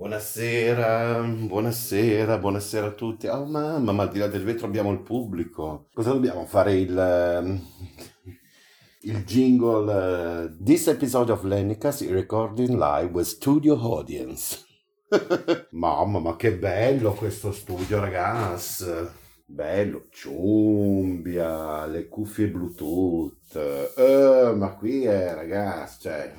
Buonasera, buonasera, buonasera a tutti. Oh mamma, ma al di là del vetro abbiamo il pubblico. Cosa dobbiamo fare il, ehm, il jingle? eh, This episode of Lennicast is recording live with studio audience. mamma, ma che bello questo studio, ragazzi. Bello, ciumbia, le cuffie Bluetooth. Eh, ma qui è, ragazzi, cioè...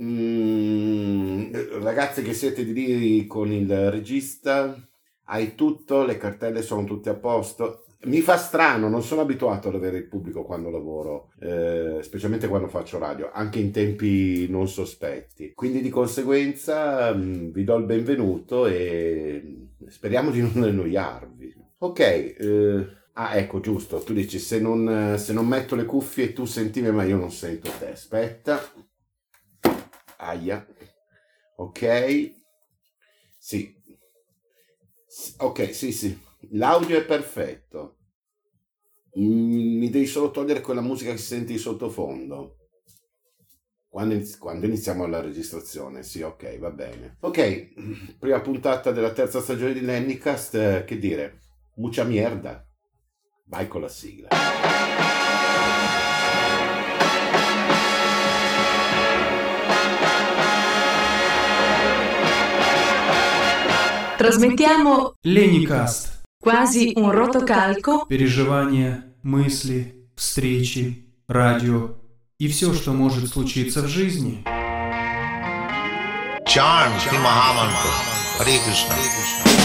Mm, ragazzi che siete di lì con il regista, hai tutto, le cartelle sono tutte a posto. Mi fa strano, non sono abituato ad avere il pubblico quando lavoro, eh, specialmente quando faccio radio, anche in tempi non sospetti. Quindi di conseguenza mm, vi do il benvenuto e speriamo di non annoiarvi. Ok, eh, ah ecco giusto, tu dici se non, se non metto le cuffie tu senti me ma io non sento te, aspetta. Aia. Ok. Sì. Ok, sì, sì. L'audio è perfetto. Mm, Mi devi solo togliere quella musica che sente di sottofondo. Quando, iniz- quando iniziamo la registrazione, sì, ok, va bene. Ok, prima puntata della terza stagione di Lennycast, eh, che dire, mucha mierda. Vai con la sigla. Trasmettiamo Леникаст. quasi un rotocalco Переживания, мысли, встречи, радио и все, что может случиться в жизни. Charm Shri Mahamantra. Hare Krishna.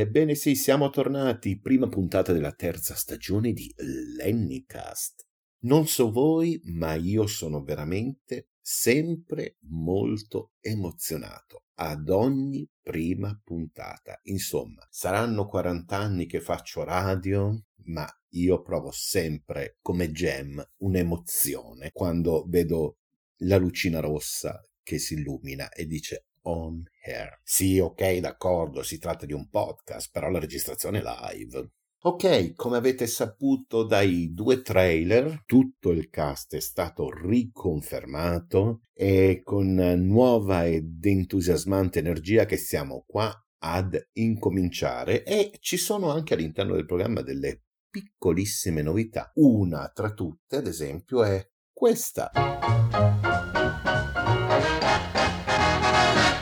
Ebbene sì, siamo tornati, prima puntata della terza stagione di Lennycast. Non so voi, ma io sono veramente sempre molto emozionato ad ogni prima puntata. Insomma, saranno 40 anni che faccio radio, ma io provo sempre come gem un'emozione quando vedo la lucina rossa che si illumina e dice on air. Sì, ok, d'accordo, si tratta di un podcast, però la registrazione è live. Ok, come avete saputo dai due trailer, tutto il cast è stato riconfermato e con nuova ed entusiasmante energia che siamo qua ad incominciare e ci sono anche all'interno del programma delle piccolissime novità. Una tra tutte, ad esempio, è questa.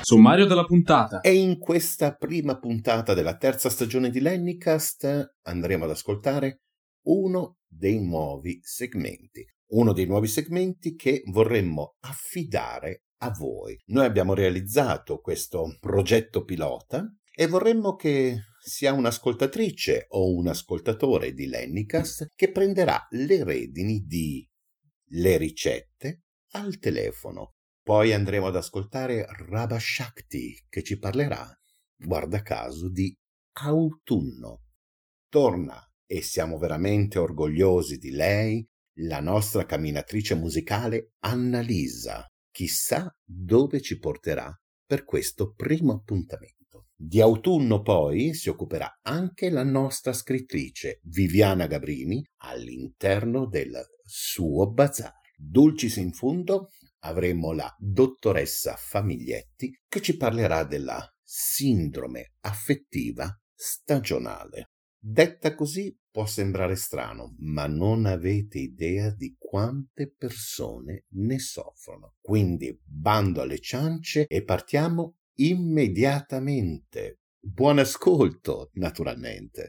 Sommario della puntata. E in questa prima puntata della terza stagione di Lennycast andremo ad ascoltare uno dei nuovi segmenti. Uno dei nuovi segmenti che vorremmo affidare a voi. Noi abbiamo realizzato questo progetto pilota e vorremmo che sia un'ascoltatrice o un ascoltatore di Lennycast che prenderà le redini di le ricette al telefono. Poi andremo ad ascoltare Rabba Shakti che ci parlerà, guarda caso, di autunno. Torna e siamo veramente orgogliosi di lei, la nostra camminatrice musicale Annalisa. Chissà dove ci porterà per questo primo appuntamento. Di autunno poi si occuperà anche la nostra scrittrice Viviana Gabrini all'interno del suo bazar. Dulcis in fundo avremo la dottoressa Famiglietti che ci parlerà della sindrome affettiva stagionale. Detta così può sembrare strano, ma non avete idea di quante persone ne soffrono. Quindi bando alle ciance e partiamo immediatamente. Buon ascolto, naturalmente.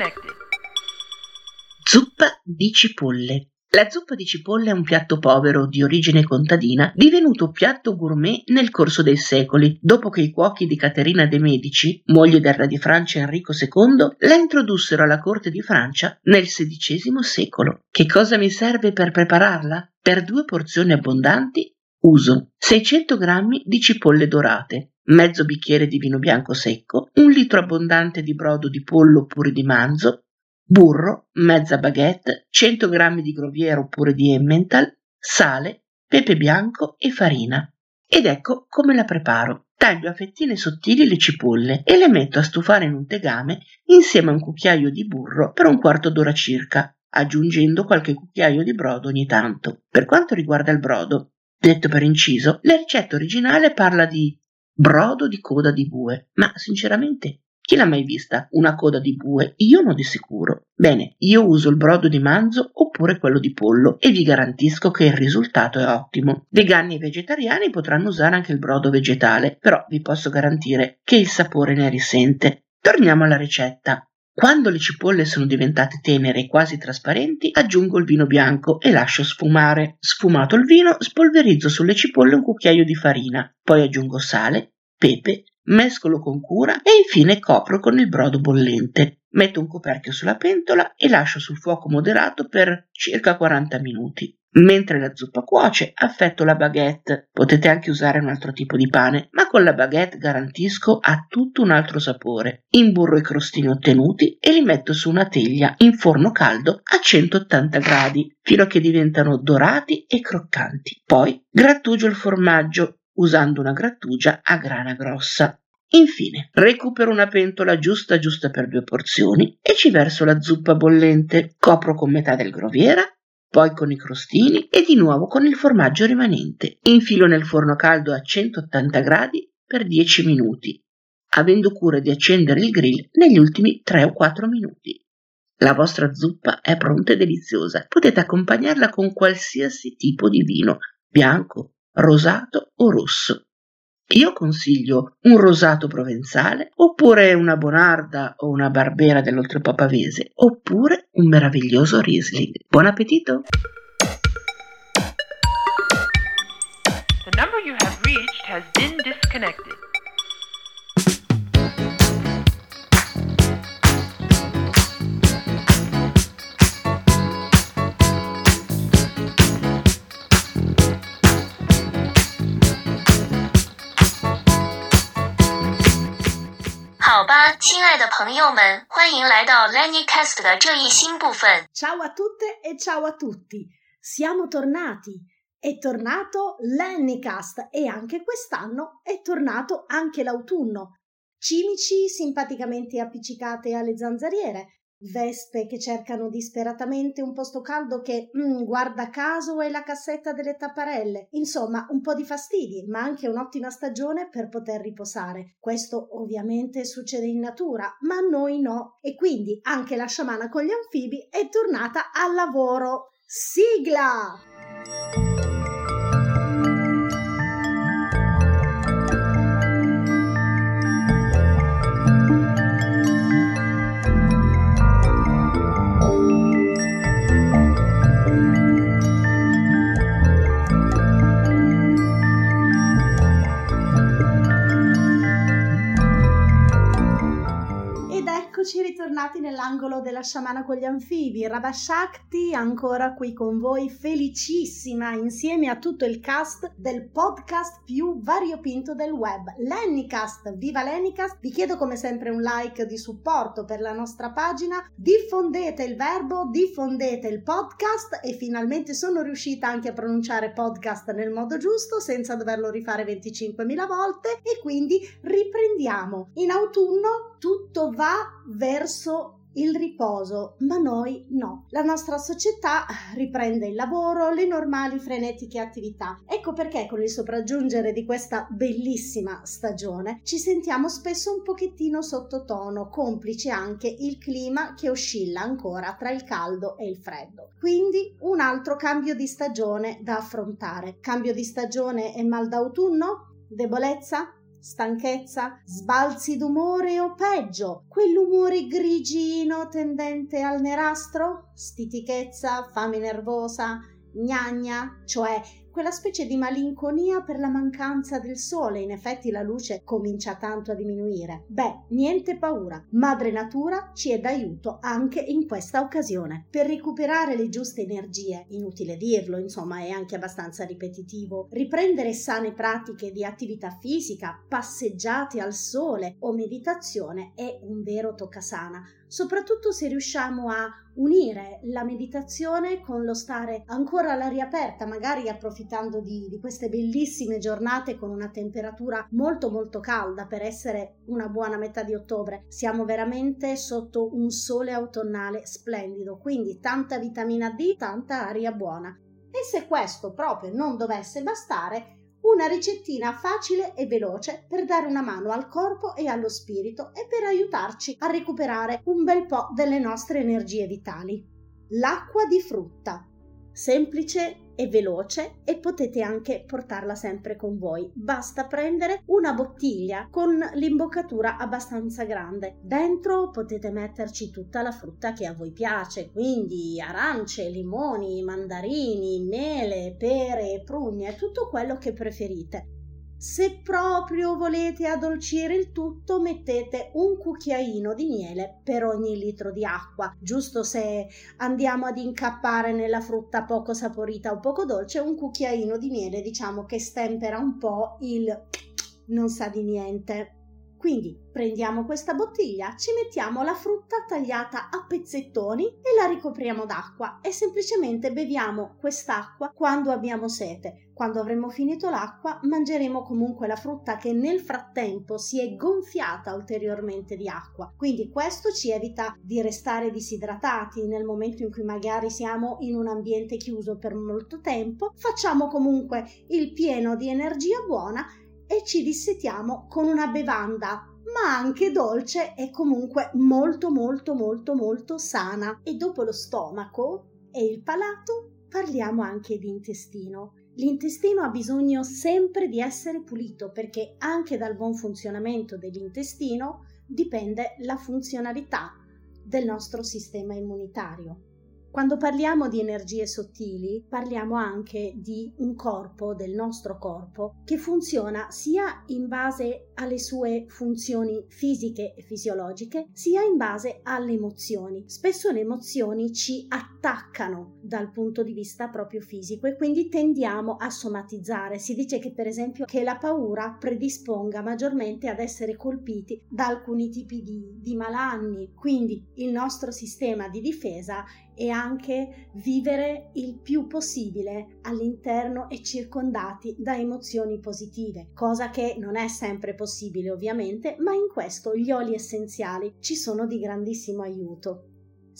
Been disconnected. Zuppa di cipolle. La zuppa di cipolle è un piatto povero di origine contadina, divenuto piatto gourmet nel corso dei secoli, dopo che i cuochi di Caterina de' Medici, moglie del re di Francia Enrico II, la introdussero alla corte di Francia nel XVI secolo. Che cosa mi serve per prepararla? Per due porzioni abbondanti uso 600 g di cipolle dorate, mezzo bicchiere di vino bianco secco, un litro abbondante di brodo di pollo oppure di manzo, burro, mezza baguette, 100 g di groviera oppure di Emmental, sale, pepe bianco e farina. Ed ecco come la preparo. Taglio a fettine sottili le cipolle e le metto a stufare in un tegame insieme a un cucchiaio di burro per un quarto d'ora circa, aggiungendo qualche cucchiaio di brodo ogni tanto. Per quanto riguarda il brodo, detto per inciso, la ricetta originale parla di brodo di coda di bue, ma sinceramente chi l'ha mai vista una coda di bue? Io no di sicuro. Bene, io uso il brodo di manzo oppure quello di pollo e vi garantisco che il risultato è ottimo. Vegani e vegetariani potranno usare anche il brodo vegetale, però vi posso garantire che il sapore ne risente. Torniamo alla ricetta. Quando le cipolle sono diventate tenere e quasi trasparenti, aggiungo il vino bianco e lascio sfumare. Sfumato il vino, spolverizzo sulle cipolle un cucchiaio di farina, poi aggiungo sale, pepe, mescolo con cura e infine copro con il brodo bollente. Metto un coperchio sulla pentola e lascio sul fuoco moderato per circa 40 minuti. Mentre la zuppa cuoce, affetto la baguette. Potete anche usare un altro tipo di pane, ma con la baguette garantisco ha tutto un altro sapore. Imburro i crostini ottenuti e li metto su una teglia in forno caldo a 180 gradi fino a che diventano dorati e croccanti. Poi grattugio il formaggio usando una grattugia a grana grossa. Infine, recupero una pentola giusta giusta per due porzioni e ci verso la zuppa bollente. Copro con metà del groviera, poi con i crostini e di nuovo con il formaggio rimanente. Infilo nel forno caldo a 180 gradi per 10 minuti, avendo cura di accendere il grill negli ultimi 3 o 4 minuti. La vostra zuppa è pronta e deliziosa. Potete accompagnarla con qualsiasi tipo di vino, bianco, rosato o rosso. Io consiglio un rosato provenzale, oppure una bonarda o una barbera dell'oltrepo pavese, oppure un meraviglioso Riesling. Buon appetito! The number you have reached has been disconnected. 亲爱的朋友们，欢迎来到 Lenny Cast 的这一新部分。 Ciao a tutte e ciao a tutti. Siamo tornati. È tornato l'Annicast e anche quest'anno è tornato anche l'autunno. Cimici simpaticamente appiccicate alle zanzariere, vespe che cercano disperatamente un posto caldo che, mm, guarda caso, è la cassetta delle tapparelle. Insomma, un po' di fastidi, ma anche un'ottima stagione per poter riposare. Questo ovviamente succede in natura, ma noi no. E quindi anche la sciamana con gli anfibi è tornata al lavoro. Sigla! Eccoci ritornati nell'angolo della sciamana con gli anfibi. Radha Shakti ancora qui con voi, felicissima insieme a tutto il cast del podcast più variopinto del web, l'Annicast. Viva l'Annicast! Vi chiedo come sempre un like di supporto per la nostra pagina. Diffondete il verbo, diffondete il podcast e finalmente sono riuscita anche a pronunciare podcast nel modo giusto senza doverlo rifare 25.000 volte e quindi riprendiamo. In autunno tutto va verso il riposo, ma noi no. La nostra società riprende il lavoro, le normali frenetiche attività. Ecco perché con il sopraggiungere di questa bellissima stagione ci sentiamo spesso un pochettino sottotono, complice anche il clima che oscilla ancora tra il caldo e il freddo. Quindi un altro cambio di stagione da affrontare. Cambio di stagione e mal d'autunno? Debolezza? Stanchezza, sbalzi d'umore o peggio, quell'umore grigino tendente al nerastro, stitichezza, fame nervosa, gnagna, cioè quella specie di malinconia per la mancanza del sole. In effetti la luce comincia tanto a diminuire. Beh, niente paura. Madre Natura ci è d'aiuto anche in questa occasione. Per recuperare le giuste energie, inutile dirlo, insomma, è anche abbastanza ripetitivo, riprendere sane pratiche di attività fisica, passeggiate al sole o meditazione è un vero toccasana soprattutto se riusciamo a unire la meditazione con lo stare ancora all'aria aperta, magari approfittando di, di, queste bellissime giornate con una temperatura molto molto calda per essere una buona metà di ottobre. Siamo veramente sotto un sole autunnale splendido, quindi tanta vitamina D, tanta aria buona. E se questo proprio non dovesse bastare, una ricettina facile e veloce per dare una mano al corpo e allo spirito e per aiutarci a recuperare un bel po' delle nostre energie vitali. L'acqua di frutta. Semplice e veloce e potete anche portarla sempre con voi. Basta prendere una bottiglia con l'imboccatura abbastanza grande. Dentro potete metterci tutta la frutta che a voi piace, quindi arance, limoni, mandarini, mele, pere, prugne, tutto quello che preferite. Se proprio volete addolcire il tutto, mettete un cucchiaino di miele per ogni litro di acqua, giusto se andiamo ad incappare nella frutta poco saporita o poco dolce, un cucchiaino di miele diciamo che stempera un po' il non sa di niente. Quindi prendiamo questa bottiglia, ci mettiamo la frutta tagliata a pezzettoni e la ricopriamo d'acqua e semplicemente beviamo quest'acqua quando abbiamo sete. Quando avremo finito l'acqua mangeremo comunque la frutta che nel frattempo si è gonfiata ulteriormente di acqua. Quindi questo ci evita di restare disidratati nel momento in cui magari siamo in un ambiente chiuso per molto tempo. Facciamo comunque il pieno di energia buona e ci dissetiamo con una bevanda ma anche dolce e comunque molto molto molto molto sana. E dopo lo stomaco e il palato parliamo anche di intestino. L'intestino ha bisogno sempre di essere pulito perché anche dal buon funzionamento dell'intestino dipende la funzionalità del nostro sistema immunitario. Quando parliamo di energie sottili, parliamo anche di un corpo, del nostro corpo, che funziona sia in base alle sue funzioni fisiche e fisiologiche, sia in base alle emozioni. Spesso le emozioni ci attaccano dal punto di vista proprio fisico e quindi tendiamo a somatizzare. Si dice che per esempio che la paura predisponga maggiormente ad essere colpiti da alcuni tipi di, di malanni, quindi il nostro sistema di difesa e anche vivere il più possibile all'interno e circondati da emozioni positive, cosa che non è sempre possibile ovviamente, ma in questo gli oli essenziali ci sono di grandissimo aiuto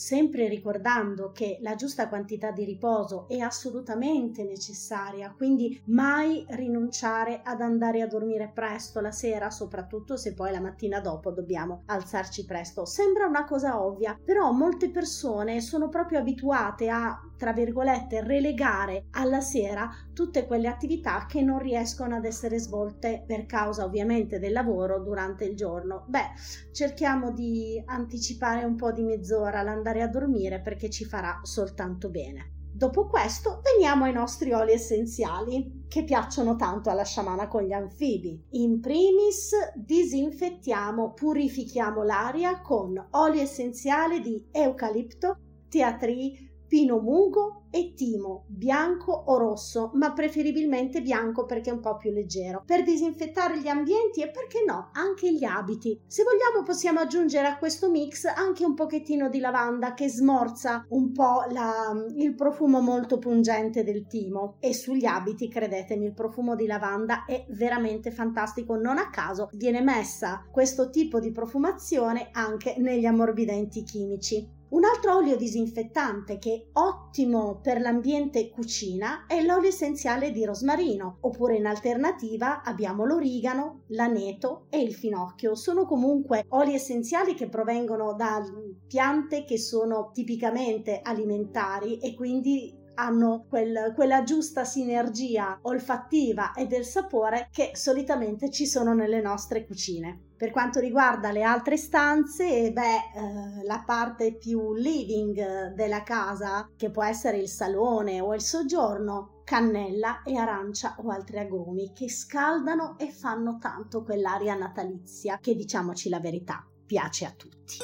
sempre ricordando che la giusta quantità di riposo è assolutamente necessaria, quindi mai rinunciare ad andare a dormire presto la sera, soprattutto se poi la mattina dopo dobbiamo alzarci presto. Sembra una cosa ovvia, però molte persone sono proprio abituate a tra virgolette, relegare alla sera tutte quelle attività che non riescono ad essere svolte per causa ovviamente del lavoro durante il giorno. Beh, cerchiamo di anticipare un po' di mezz'ora l'andare a dormire perché ci farà soltanto bene. Dopo questo veniamo ai nostri oli essenziali che piacciono tanto alla sciamana con gli anfibi. In primis disinfettiamo, purifichiamo l'aria con oli essenziali di eucalipto, teatri, pino mugo, e timo bianco o rosso, ma preferibilmente bianco perché è un po' più leggero, per disinfettare gli ambienti e perché no, anche gli abiti. Se vogliamo possiamo aggiungere a questo mix anche un pochettino di lavanda che smorza un po' la, il profumo molto pungente del timo e sugli abiti, credetemi, il profumo di lavanda è veramente fantastico, non a caso viene messa questo tipo di profumazione anche negli ammorbidenti chimici. Un altro olio disinfettante che è ottimo per l'ambiente cucina è l'olio essenziale di rosmarino, oppure in alternativa abbiamo l'origano, l'aneto e il finocchio. Sono comunque oli essenziali che provengono da piante che sono tipicamente alimentari e quindi hanno quel, quella giusta sinergia olfattiva e del sapore che solitamente ci sono nelle nostre cucine. Per quanto riguarda le altre stanze, beh, eh, la parte più living della casa, che può essere il salone o il soggiorno, cannella e arancia o altri agomi che scaldano e fanno tanto quell'aria natalizia che diciamoci la verità, piace a tutti.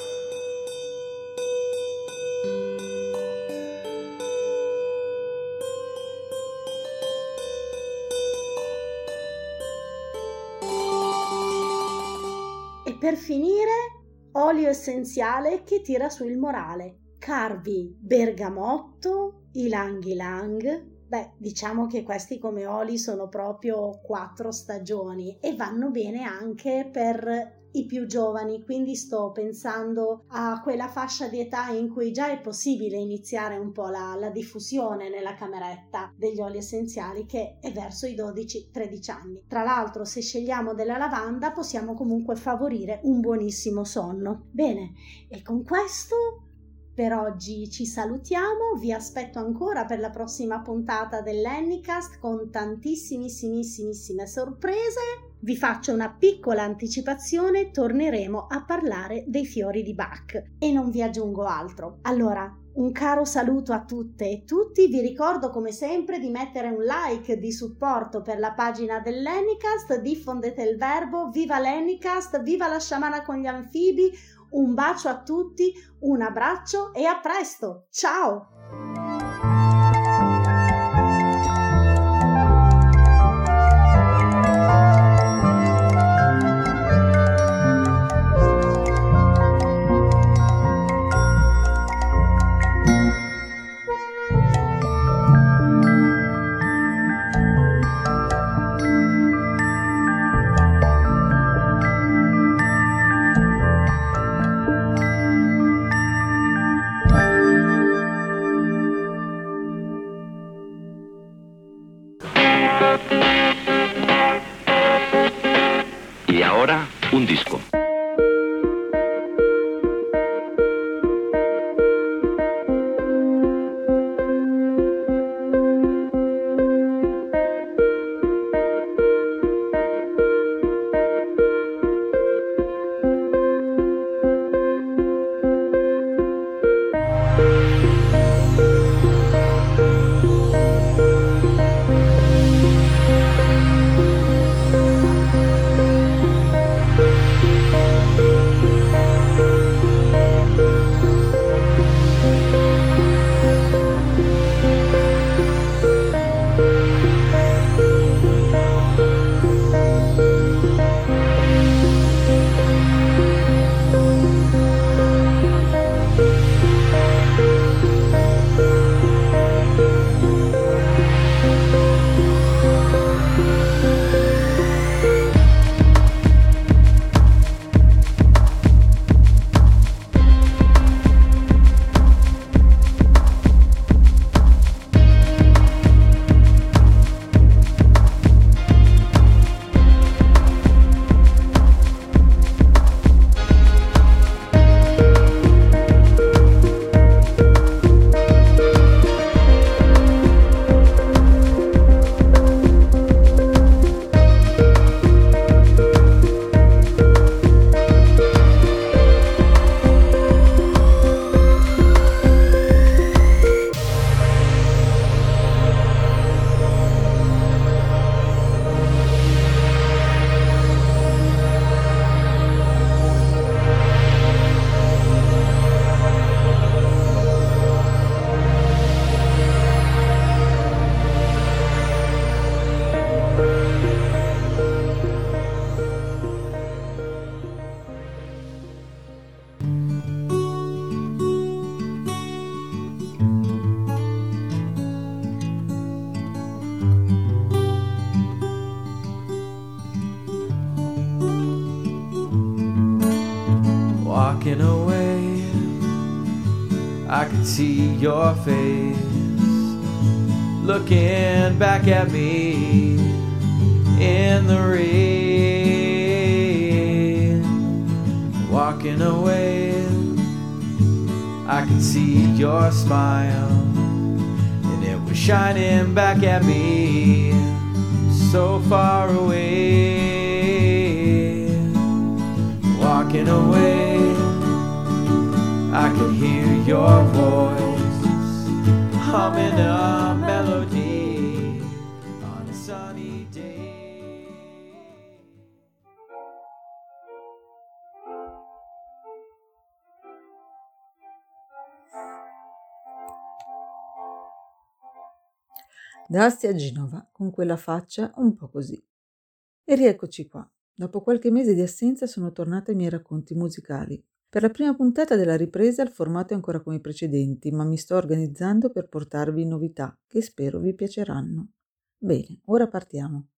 Per finire, olio essenziale che tira su il morale. Carvi bergamotto, ilang ilang. Beh, diciamo che questi come oli sono proprio quattro stagioni e vanno bene anche per i più giovani, quindi sto pensando a quella fascia di età in cui già è possibile iniziare un po' la, la diffusione nella cameretta degli oli essenziali che è verso i 12-13 anni. Tra l'altro se scegliamo della lavanda possiamo comunque favorire un buonissimo sonno. Bene, e con questo per oggi ci salutiamo, vi aspetto ancora per la prossima puntata dell'Annicast con tantissimissimissime sorprese. Vi faccio una piccola anticipazione, torneremo a parlare dei fiori di Bach e non vi aggiungo altro. Allora, un caro saluto a tutte e tutti, vi ricordo come sempre di mettere un like di supporto per la pagina dell'Enicast, diffondete il verbo, viva l'Enicast, viva la sciamana con gli anfibi, un bacio a tutti, un abbraccio e a presto. Ciao! Your face looking back at me in the rain, walking away. I can see your smile, and it was shining back at me so far away, walking away. I can hear your voice Da Asti a Genova, con quella faccia un po' così. E rieccoci qua. Dopo qualche mese di assenza sono tornata ai miei racconti musicali. Per la prima puntata della ripresa il formato è ancora come i precedenti, ma mi sto organizzando per portarvi novità che spero vi piaceranno. Bene, ora partiamo.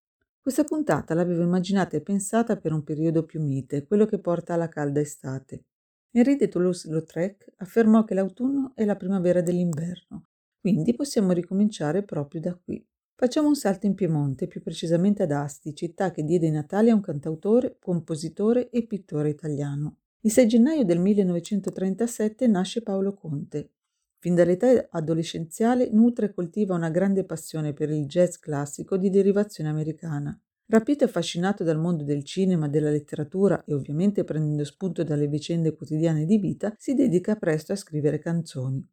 Questa puntata l'avevo immaginata e pensata per un periodo più mite, quello che porta alla calda estate. Henri de Toulouse-Lautrec affermò che l'autunno è la primavera dell'inverno, quindi possiamo ricominciare proprio da qui. Facciamo un salto in Piemonte, più precisamente ad Asti, città che diede i natali a un cantautore, compositore e pittore italiano. Il 6 gennaio del 1937 nasce Paolo Conte. Fin dall'età adolescenziale nutre e coltiva una grande passione per il jazz classico di derivazione americana. Rapito e affascinato dal mondo del cinema, della letteratura e ovviamente prendendo spunto dalle vicende quotidiane di vita, si dedica presto a scrivere canzoni.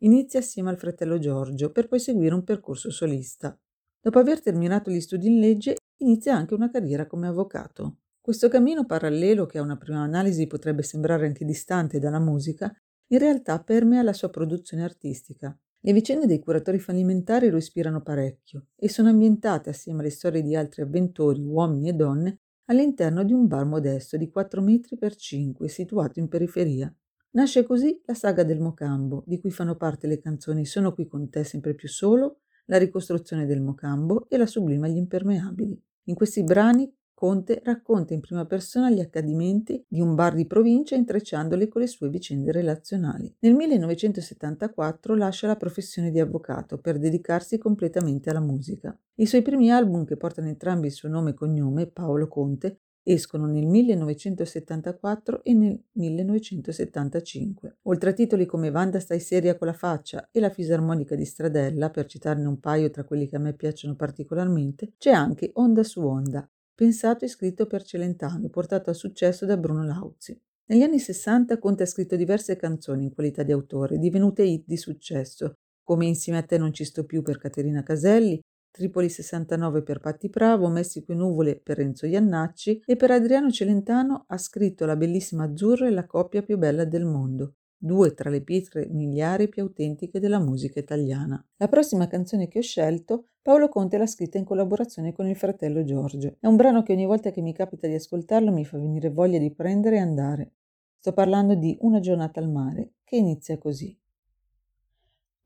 Inizia assieme al fratello Giorgio per poi seguire un percorso solista. Dopo aver terminato gli studi in legge, inizia anche una carriera come avvocato. Questo cammino parallelo, che a una prima analisi potrebbe sembrare anche distante dalla musica, in realtà permea la sua produzione artistica. Le vicende dei curatori fallimentari lo ispirano parecchio e sono ambientate assieme alle storie di altri avventori, uomini e donne, all'interno di un bar modesto di 4 metri per 5 situato in periferia. Nasce così la saga del Mocambo, di cui fanno parte le canzoni Sono qui con te sempre più solo, La ricostruzione del Mocambo e La sublima agli impermeabili. In questi brani Conte racconta in prima persona gli accadimenti di un bar di provincia intrecciandoli con le sue vicende relazionali. Nel 1974 lascia la professione di avvocato per dedicarsi completamente alla musica. I suoi primi album, che portano entrambi il suo nome e cognome, Paolo Conte, escono nel 1974 e nel 1975. Oltre a titoli come Vanda stai seria con la faccia e la fisarmonica di Stradella, per citarne un paio tra quelli che a me piacciono particolarmente, c'è anche Onda su Onda, pensato e scritto per Celentano e portato a successo da Bruno Lauzi. Negli anni 60 Conte ha scritto diverse canzoni in qualità di autore, divenute hit di successo, come Insieme a te non ci sto più per Caterina Caselli, Tripoli 69 per Patti Pravo, Messico e nuvole per Renzo Iannacci e per Adriano Celentano ha scritto La bellissima Azzurra e la coppia più bella del mondo, due tra le pietre miliari più autentiche della musica italiana. La prossima canzone che ho scelto, Paolo Conte l'ha scritta in collaborazione con il fratello Giorgio. È un brano che ogni volta che mi capita di ascoltarlo mi fa venire voglia di prendere e andare. Sto parlando di Una giornata al mare, che inizia così.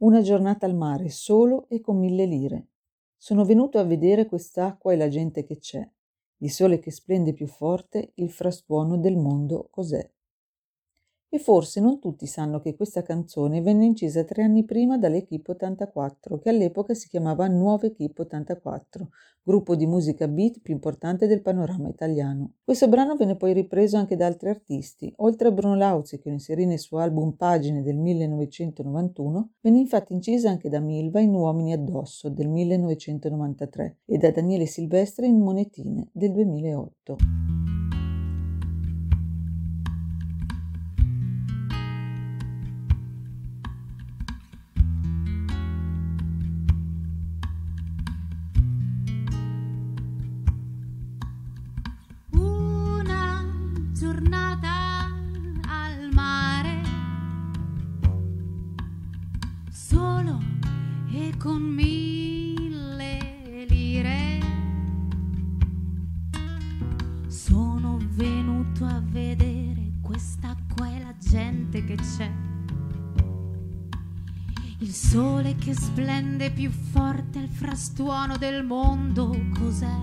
Una giornata al mare, solo e con mille lire. Sono venuto a vedere quest'acqua e la gente che c'è, il sole che splende più forte, il frastuono del mondo cos'è. E forse non tutti sanno che questa canzone venne incisa tre anni prima dall'Equipe 84, che all'epoca si chiamava Nuova Equipe 84, gruppo di musica beat più importante del panorama italiano. Questo brano venne poi ripreso anche da altri artisti. Oltre a Bruno Lauzi, che lo inserì nel suo album Pagine del 1991, venne infatti incisa anche da Milva in Uomini addosso del 1993 e da Daniele Silvestre in Monetine del 2008. Splende più forte, il frastuono del mondo, cos'è?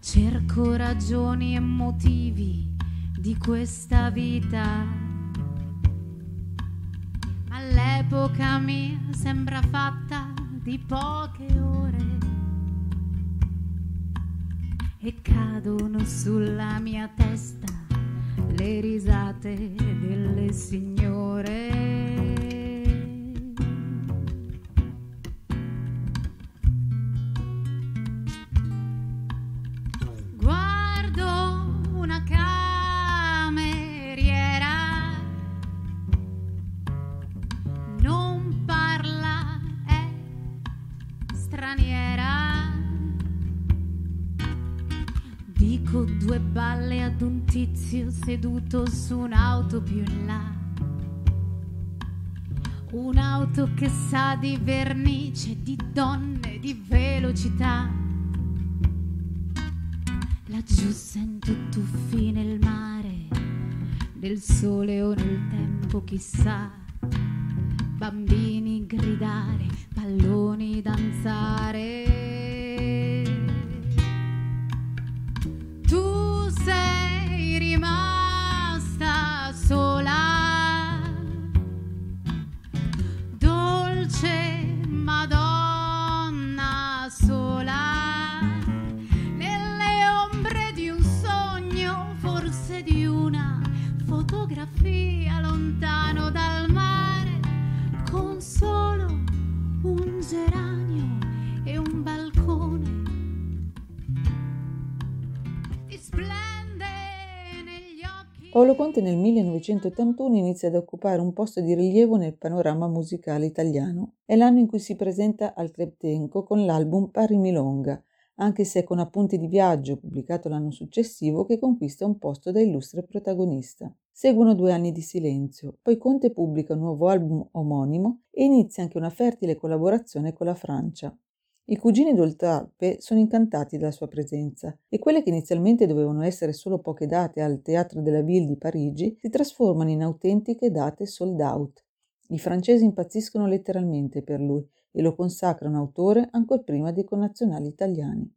Cerco ragioni e motivi di questa vita l'epoca mia sembra fatta di poche ore e cadono sulla mia testa le risate delle signore. Dico due balle ad un tizio seduto su un'auto più in là. Un'auto che sa di vernice, di donne, di velocità. Laggiù sento tuffi nel mare, nel sole o nel tempo, chissà. Bambini gridare, palloni danzare. Paolo Conte nel 1981 inizia ad occupare un posto di rilievo nel panorama musicale italiano. È l'anno in cui si presenta al Club Tenco con l'album Pari Milonga, anche se con appunti di viaggio pubblicato l'anno successivo che conquista un posto da illustre protagonista. Seguono due anni di silenzio, poi Conte pubblica un nuovo album omonimo e inizia anche una fertile collaborazione con la Francia. I cugini d'Oltralpe sono incantati dalla sua presenza e quelle che inizialmente dovevano essere solo poche date al Théâtre de la Ville di Parigi si trasformano in autentiche date sold out. I francesi impazziscono letteralmente per lui e lo consacrano autore ancor prima dei connazionali italiani.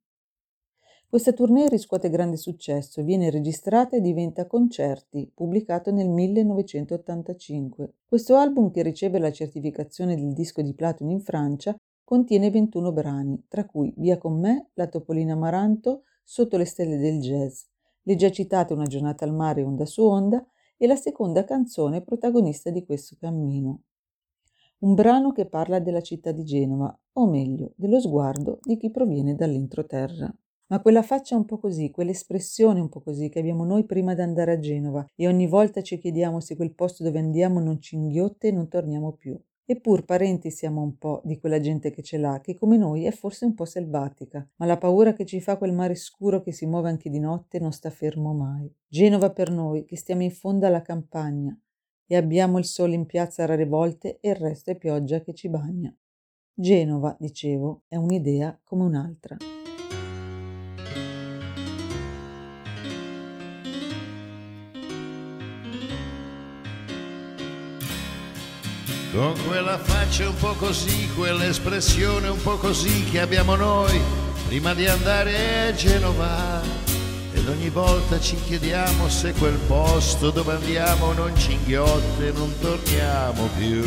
Questa tournée riscuote grande successo, viene registrata e diventa Concerti, pubblicato nel 1985. Questo album, che riceve la certificazione del disco di platino in Francia, contiene 21 brani, tra cui Via con me, La Topolina Amaranto, Sotto le stelle del jazz, le già citate Una giornata al mare onda su onda e la seconda canzone protagonista di questo cammino. Un brano che parla della città di Genova, o meglio, dello sguardo di chi proviene dall'entroterra. Ma quella faccia un po' così, quell'espressione un po' così che abbiamo noi prima di andare a Genova e ogni volta ci chiediamo se quel posto dove andiamo non ci inghiotte e non torniamo più. Eppur parenti siamo un po' di quella gente che ce l'ha, che come noi è forse un po' selvatica, ma la paura che ci fa quel mare scuro che si muove anche di notte non sta fermo mai. Genova per noi, che stiamo in fondo alla campagna e abbiamo il sole in piazza rare volte e il resto è pioggia che ci bagna. Genova, dicevo, è un'idea come un'altra. Con quella faccia un po' così, quell'espressione un po' così che abbiamo noi prima di andare a Genova. Ed ogni volta ci chiediamo se quel posto dove andiamo non ci inghiotte e non torniamo più.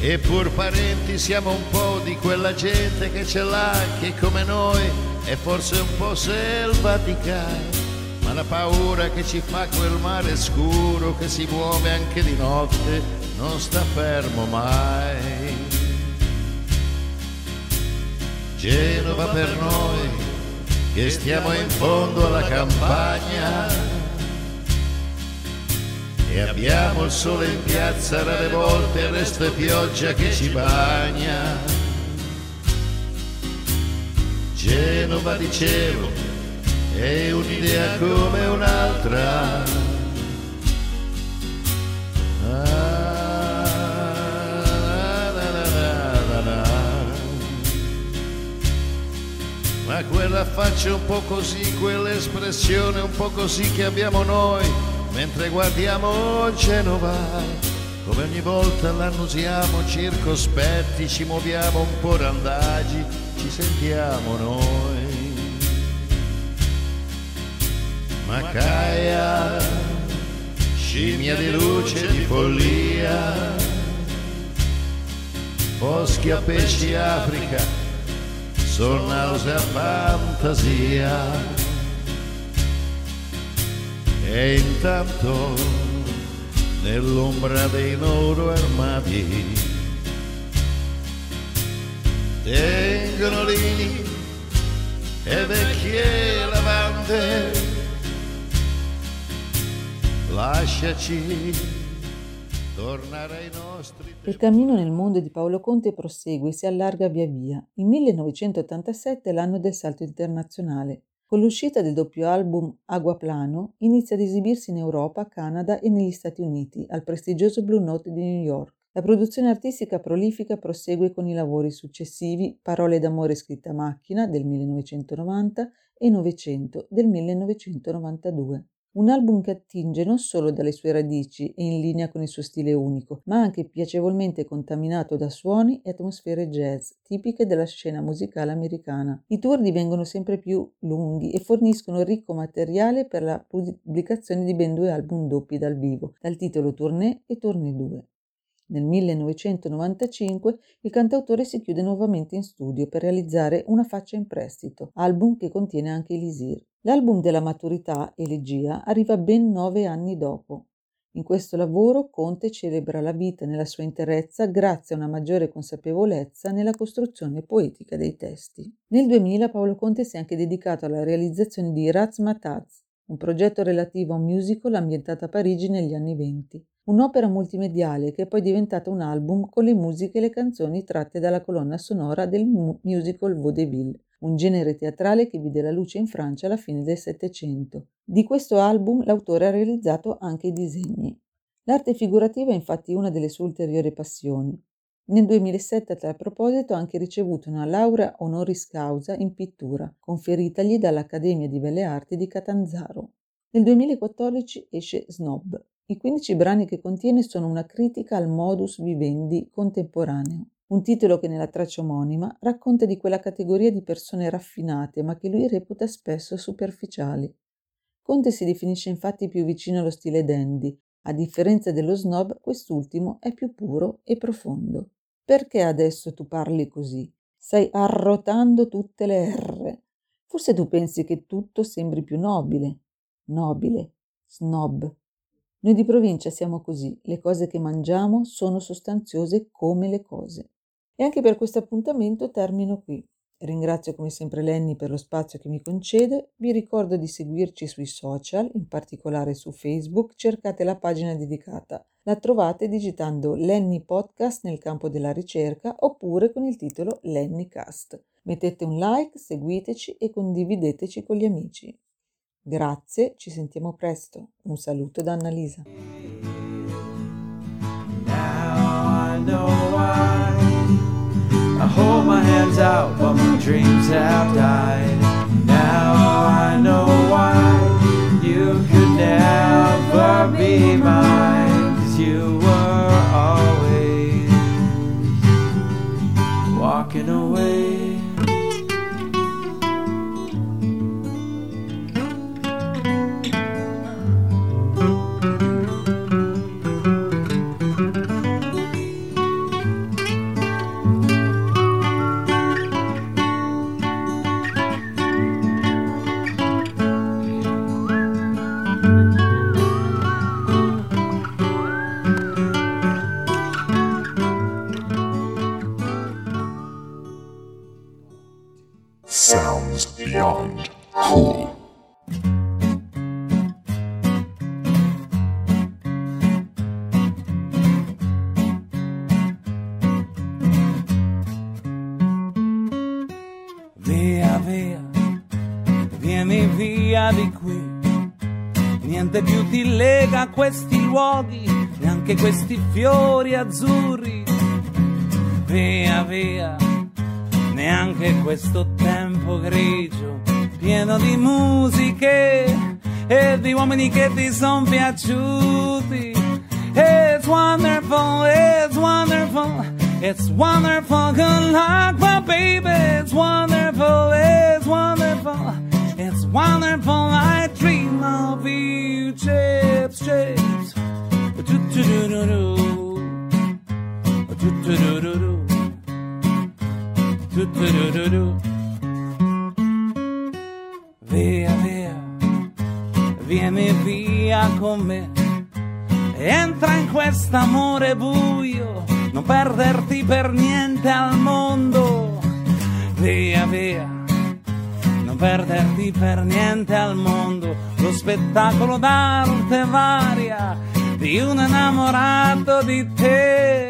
Eppur parenti siamo un po' di quella gente che ce l'ha, che come noi è forse un po' selvatica. Ma la paura che ci fa quel mare scuro che si muove anche di notte non sta fermo mai. Genova per noi che stiamo in fondo alla campagna e abbiamo il sole in piazza rare volte e resto e pioggia che ci bagna. Genova dicevo è un'idea come un'altra. Ma quella faccia un po' così, quell'espressione un po' così che abbiamo noi mentre guardiamo Genova. Come ogni volta l'annusiamo circospetti, ci muoviamo un po' randagi, ci sentiamo noi. Macaia, scimmia di luce, di follia, boschi a pesci Africa, sono nausea fantasia. E intanto nell'ombra dei loro armadi tengono lì e vecchie lavande lasciaci tornare ai nostri Il cammino nel mondo di Paolo Conte prosegue e si allarga via via. Il 1987 è l'anno del salto internazionale. Con l'uscita del doppio album Aguaplano inizia ad esibirsi in Europa, Canada e negli Stati Uniti, al prestigioso Blue Note di New York. La produzione artistica prolifica prosegue con i lavori successivi Parole d'amore scritte a macchina del 1990 e Novecento del 1992. Un album che attinge non solo dalle sue radici e in linea con il suo stile unico, ma anche piacevolmente contaminato da suoni e atmosfere jazz tipiche della scena musicale americana. I tour divengono sempre più lunghi e forniscono ricco materiale per la pubblicazione di ben due album doppi dal vivo, dal titolo Tournée e Tournée 2. Nel 1995 il cantautore si chiude nuovamente in studio per realizzare Una faccia in prestito, album che contiene anche Elisir. L'album della maturità, Elegia, arriva ben nove anni dopo. In questo lavoro Conte celebra la vita nella sua interezza grazie a una maggiore consapevolezza nella costruzione poetica dei testi. Nel 2000 Paolo Conte si è anche dedicato alla realizzazione di Razmataz, un progetto relativo a un musical ambientato a Parigi negli anni venti. Un'opera multimediale che è poi diventata un album con le musiche e le canzoni tratte dalla colonna sonora del musical Vaudeville, un genere teatrale che vide la luce in Francia alla fine del Settecento. Di questo album l'autore ha realizzato anche i disegni. L'arte figurativa è infatti una delle sue ulteriori passioni. Nel 2007 a tal proposito ha anche ricevuto una laurea honoris causa in pittura, conferitagli dall'Accademia di Belle Arti di Catanzaro. Nel 2014 esce Snob. I 15 brani che contiene sono una critica al modus vivendi contemporaneo, un titolo che nella traccia omonima racconta di quella categoria di persone raffinate ma che lui reputa spesso superficiali. Conte si definisce infatti più vicino allo stile dandy, a differenza dello snob quest'ultimo è più puro e profondo. Perché adesso tu parli così? Stai arrotando tutte le R. Forse tu pensi che tutto sembri più nobile. Nobile. Snob. Noi di provincia siamo così, le cose che mangiamo sono sostanziose come le cose. E anche per questo appuntamento termino qui. Ringrazio come sempre Lenny per lo spazio che mi concede, vi ricordo di seguirci sui social, in particolare su Facebook, cercate la pagina dedicata. La trovate digitando Lenny Podcast nel campo della ricerca oppure con il titolo Lenny Cast. Mettete un like, seguiteci e condivideteci con gli amici. Grazie, ci sentiamo presto. Un saluto da Annalisa. You could never be mine, cause you were cool. Via, via, vieni via di qui. Niente più ti lega questi luoghi, neanche questi fiori azzurri. Via, via, neanche questo tempo grigio, pieno di musiche e di uomini che ti sono piaciuti. It's wonderful, it's wonderful, it's wonderful, good luck, my baby. It's wonderful, it's wonderful, it's wonderful. I dream of you, chips, chips. Do-do-do-do-do. Do-do-do-do-do. Tu-tu-du-du-du. Via, via, vieni via con me. Entra in quest'amore buio, non perderti per niente al mondo. Via, via, non perderti per niente al mondo. Lo spettacolo d'arte varia di un innamorato di te.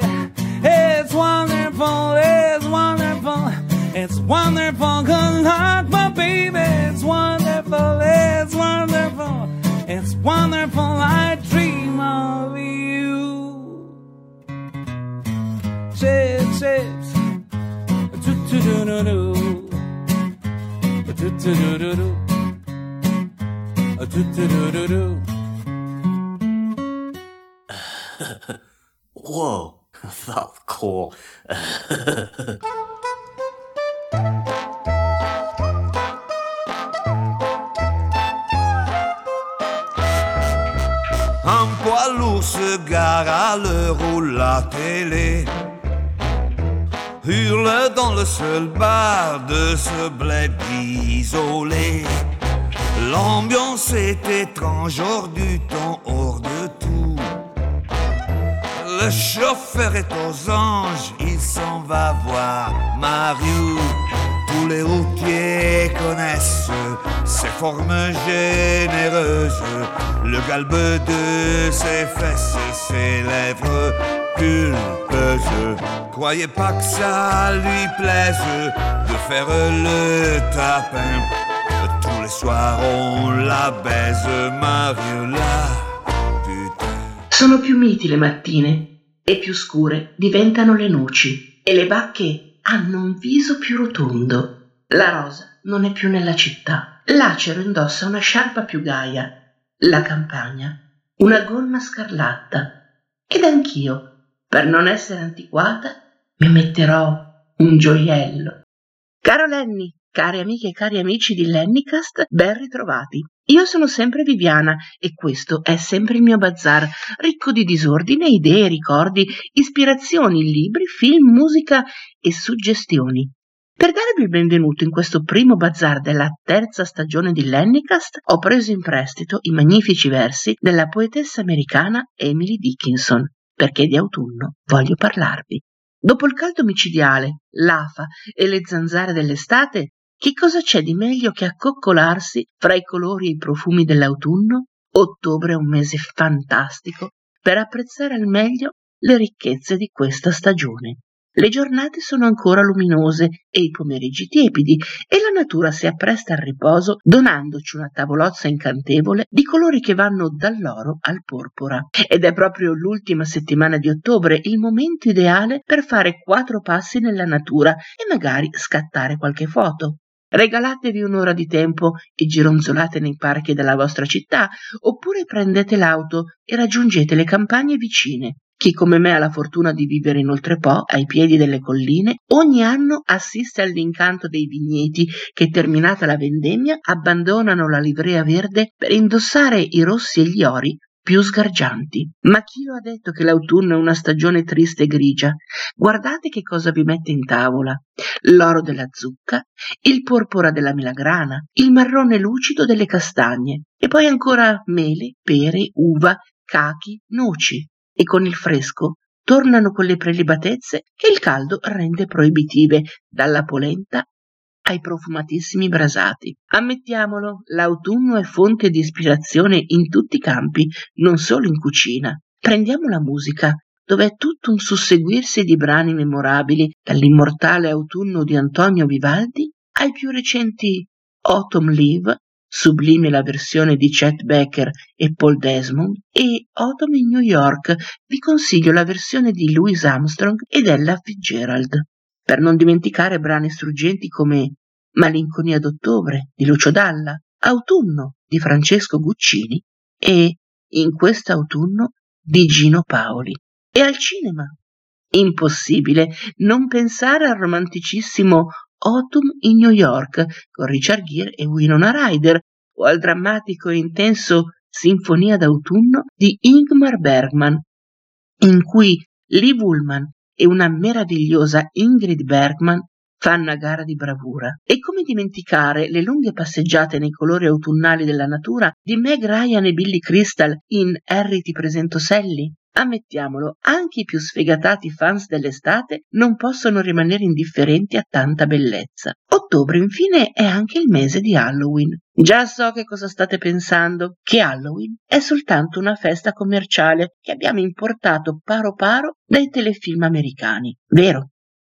It's wonderful, it's wonderful, it's wonderful, good luck, my baby. It's wonderful, it's wonderful, it's wonderful, I dream of you. Chips, chips, do-do-do-do-do, do-do-do-do-do, do-do-do-do-do. Whoa, that was cool. Un poids lourd se gare à l'heure où la télé hurle dans le seul bar de ce bled isolé. L'ambiance est étrange, hors du temps, hors de tout. Le chauffeur est aux anges, il s'en va voir Mario. Les routiers connaissent ses formes généreuses, le galbe de ses fesses, ses lèvres pulpeuses. Croyez pas que ça lui plaise de faire le tapin. Tous les soirs on la baise, Mariola. Sono più miti le mattine e più scure diventano le noci e le bacche hanno un viso più rotondo. La rosa non è più nella città. L'acero indossa una sciarpa più gaia. La campagna una gonna scarlatta. Ed anch'io, per non essere antiquata, mi metterò un gioiello. Caro Lenny, cari amiche e cari amici di Lennycast, ben ritrovati. Io sono sempre Viviana e questo è sempre il mio bazar, ricco di disordine, idee, ricordi, ispirazioni, libri, film, musica e suggestioni. Per darvi il benvenuto in questo primo bazar della terza stagione di Lennycast, ho preso in prestito i magnifici versi della poetessa americana Emily Dickinson, perché di autunno voglio parlarvi. Dopo il caldo micidiale, l'afa e le zanzare dell'estate, che cosa c'è di meglio che accoccolarsi fra i colori e i profumi dell'autunno? Ottobre è un mese fantastico per apprezzare al meglio le ricchezze di questa stagione. Le giornate sono ancora luminose e i pomeriggi tiepidi e la natura si appresta al riposo donandoci una tavolozza incantevole di colori che vanno dall'oro al porpora. Ed è proprio l'ultima settimana di ottobre il momento ideale per fare quattro passi nella natura e magari scattare qualche foto. Regalatevi un'ora di tempo e gironzolate nei parchi della vostra città, oppure prendete l'auto e raggiungete le campagne vicine. Chi come me ha la fortuna di vivere in Oltrepo, ai piedi delle colline, ogni anno assiste all'incanto dei vigneti che, terminata la vendemmia, abbandonano la livrea verde per indossare i rossi e gli ori più sgargianti. Ma chi lo ha detto che l'autunno è una stagione triste e grigia? Guardate che cosa vi mette in tavola. L'oro della zucca, il porpora della melagrana, il marrone lucido delle castagne, e poi ancora mele, pere, uva, cachi, noci. E con il fresco tornano quelle prelibatezze che il caldo rende proibitive, dalla polenta ai profumatissimi brasati. Ammettiamolo, l'autunno è fonte di ispirazione in tutti i campi, non solo in cucina. Prendiamo la musica, dove è tutto un susseguirsi di brani memorabili, dall'immortale autunno di Antonio Vivaldi ai più recenti Autumn Leave, sublime la versione di Chet Baker e Paul Desmond, e Autumn in New York, vi consiglio la versione di Louis Armstrong ed Ella Fitzgerald. Per non dimenticare brani struggenti come Malinconia d'ottobre di Lucio Dalla, Autunno di Francesco Guccini e In quest'autunno di Gino Paoli. E al cinema? Impossibile non pensare al romanticissimo Autumn in New York con Richard Gere e Winona Ryder o al drammatico e intenso Sinfonia d'autunno di Ingmar Bergman, in cui Lee Woolman e una meravigliosa Ingrid Bergman fanno a gara di bravura. E come dimenticare le lunghe passeggiate nei colori autunnali della natura di Meg Ryan e Billy Crystal in Harry ti presento Sally? Ammettiamolo, anche i più sfegatati fans dell'estate non possono rimanere indifferenti a tanta bellezza. Ottobre, infine, è anche il mese di Halloween. Già so che cosa state pensando, che Halloween è soltanto una festa commerciale che abbiamo importato paro paro dai telefilm americani. Vero?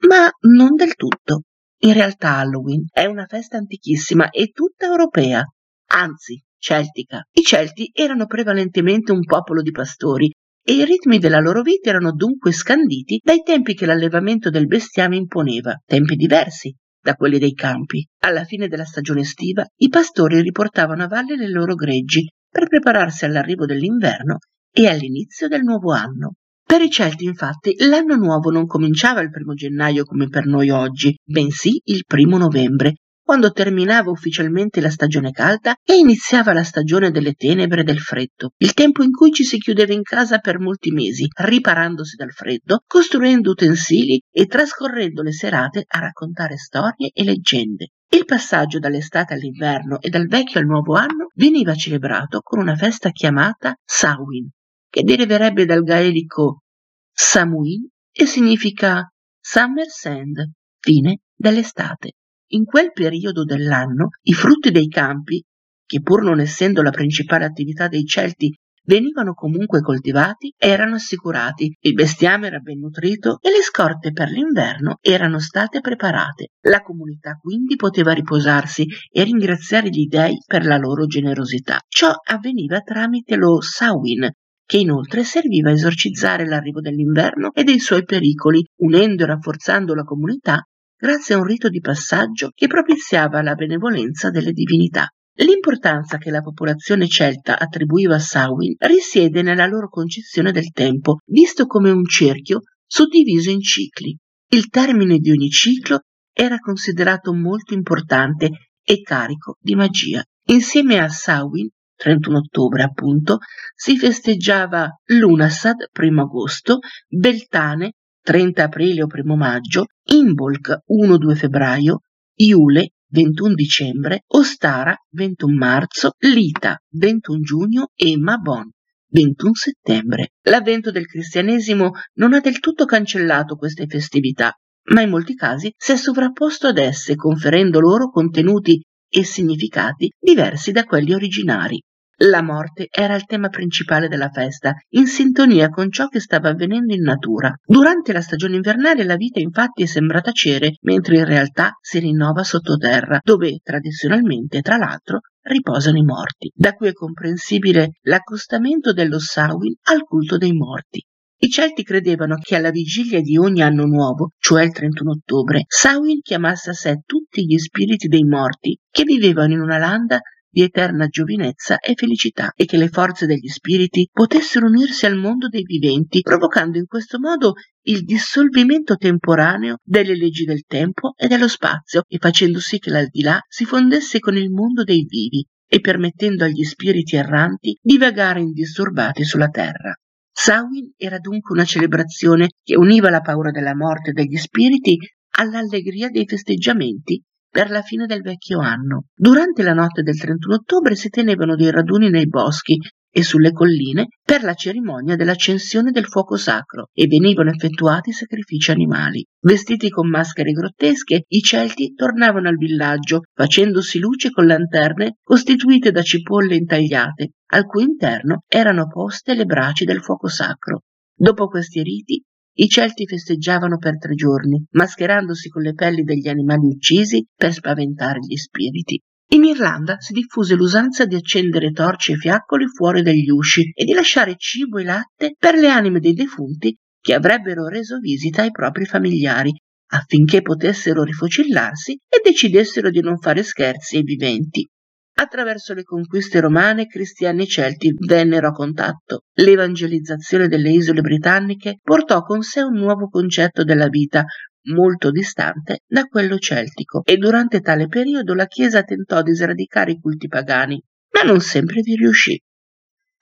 Ma non del tutto. In realtà Halloween è una festa antichissima e tutta europea, anzi celtica. I Celti erano prevalentemente un popolo di pastori e i ritmi della loro vita erano dunque scanditi dai tempi che l'allevamento del bestiame imponeva, tempi diversi da quelli dei campi. Alla fine della stagione estiva i pastori riportavano a valle le loro greggi per prepararsi all'arrivo dell'inverno e all'inizio del nuovo anno. Per i Celti, infatti, l'anno nuovo non cominciava il primo gennaio come per noi oggi, bensì il primo novembre, quando terminava ufficialmente la stagione calda e iniziava la stagione delle tenebre e del freddo, il tempo in cui ci si chiudeva in casa per molti mesi, riparandosi dal freddo, costruendo utensili e trascorrendo le serate a raccontare storie e leggende. Il passaggio dall'estate all'inverno e dal vecchio al nuovo anno veniva celebrato con una festa chiamata Samhain, che deriverebbe dal gaelico Samuin e significa Summer Sand, fine dell'estate. In quel periodo dell'anno i frutti dei campi, che pur non essendo la principale attività dei Celti venivano comunque coltivati, erano assicurati, il bestiame era ben nutrito e le scorte per l'inverno erano state preparate. La comunità quindi poteva riposarsi e ringraziare gli dei per la loro generosità. Ciò avveniva tramite lo Samhain, che inoltre serviva a esorcizzare l'arrivo dell'inverno e dei suoi pericoli, unendo e rafforzando la comunità grazie a un rito di passaggio che propiziava la benevolenza delle divinità. L'importanza che la popolazione celta attribuiva a Samhain risiede nella loro concezione del tempo, visto come un cerchio suddiviso in cicli. Il termine di ogni ciclo era considerato molto importante e carico di magia. Insieme a Samhain, 31 ottobre appunto, si festeggiava Lunasad, 1 agosto, Beltane, 30 aprile o 1 maggio, Imbolc 1-2 febbraio, Iule 21 dicembre, Ostara 21 marzo, Lita 21 giugno e Mabon 21 settembre. L'avvento del cristianesimo non ha del tutto cancellato queste festività, ma in molti casi si è sovrapposto ad esse, conferendo loro contenuti e significati diversi da quelli originari. La morte era il tema principale della festa, in sintonia con ciò che stava avvenendo in natura. Durante la stagione invernale la vita infatti è sembrata tacere, mentre in realtà si rinnova sottoterra, dove tradizionalmente, tra l'altro, riposano i morti. Da qui è comprensibile l'accostamento dello Samhain al culto dei morti. I Celti credevano che alla vigilia di ogni anno nuovo, cioè il 31 ottobre, Samhain chiamasse a sé tutti gli spiriti dei morti che vivevano in una landa di eterna giovinezza e felicità e che le forze degli spiriti potessero unirsi al mondo dei viventi, provocando in questo modo il dissolvimento temporaneo delle leggi del tempo e dello spazio e facendo sì che l'aldilà si fondesse con il mondo dei vivi e permettendo agli spiriti erranti di vagare indisturbati sulla terra. Samhain era dunque una celebrazione che univa la paura della morte degli spiriti all'allegria dei festeggiamenti per la fine del vecchio anno. Durante la notte del 31 ottobre si tenevano dei raduni nei boschi e sulle colline per la cerimonia dell'accensione del fuoco sacro e venivano effettuati sacrifici animali. Vestiti con maschere grottesche, i Celti tornavano al villaggio facendosi luce con lanterne costituite da cipolle intagliate, al cui interno erano poste le braci del fuoco sacro. Dopo questi riti i Celti festeggiavano per tre giorni, mascherandosi con le pelli degli animali uccisi per spaventare gli spiriti. In Irlanda si diffuse l'usanza di accendere torce e fiaccoli fuori dagli usci e di lasciare cibo e latte per le anime dei defunti che avrebbero reso visita ai propri familiari, affinché potessero rifocillarsi e decidessero di non fare scherzi ai viventi. Attraverso le conquiste romane, cristiani e celti vennero a contatto. L'evangelizzazione delle isole britanniche portò con sé un nuovo concetto della vita, molto distante da quello celtico, e durante tale periodo la Chiesa tentò di sradicare i culti pagani, ma non sempre vi riuscì.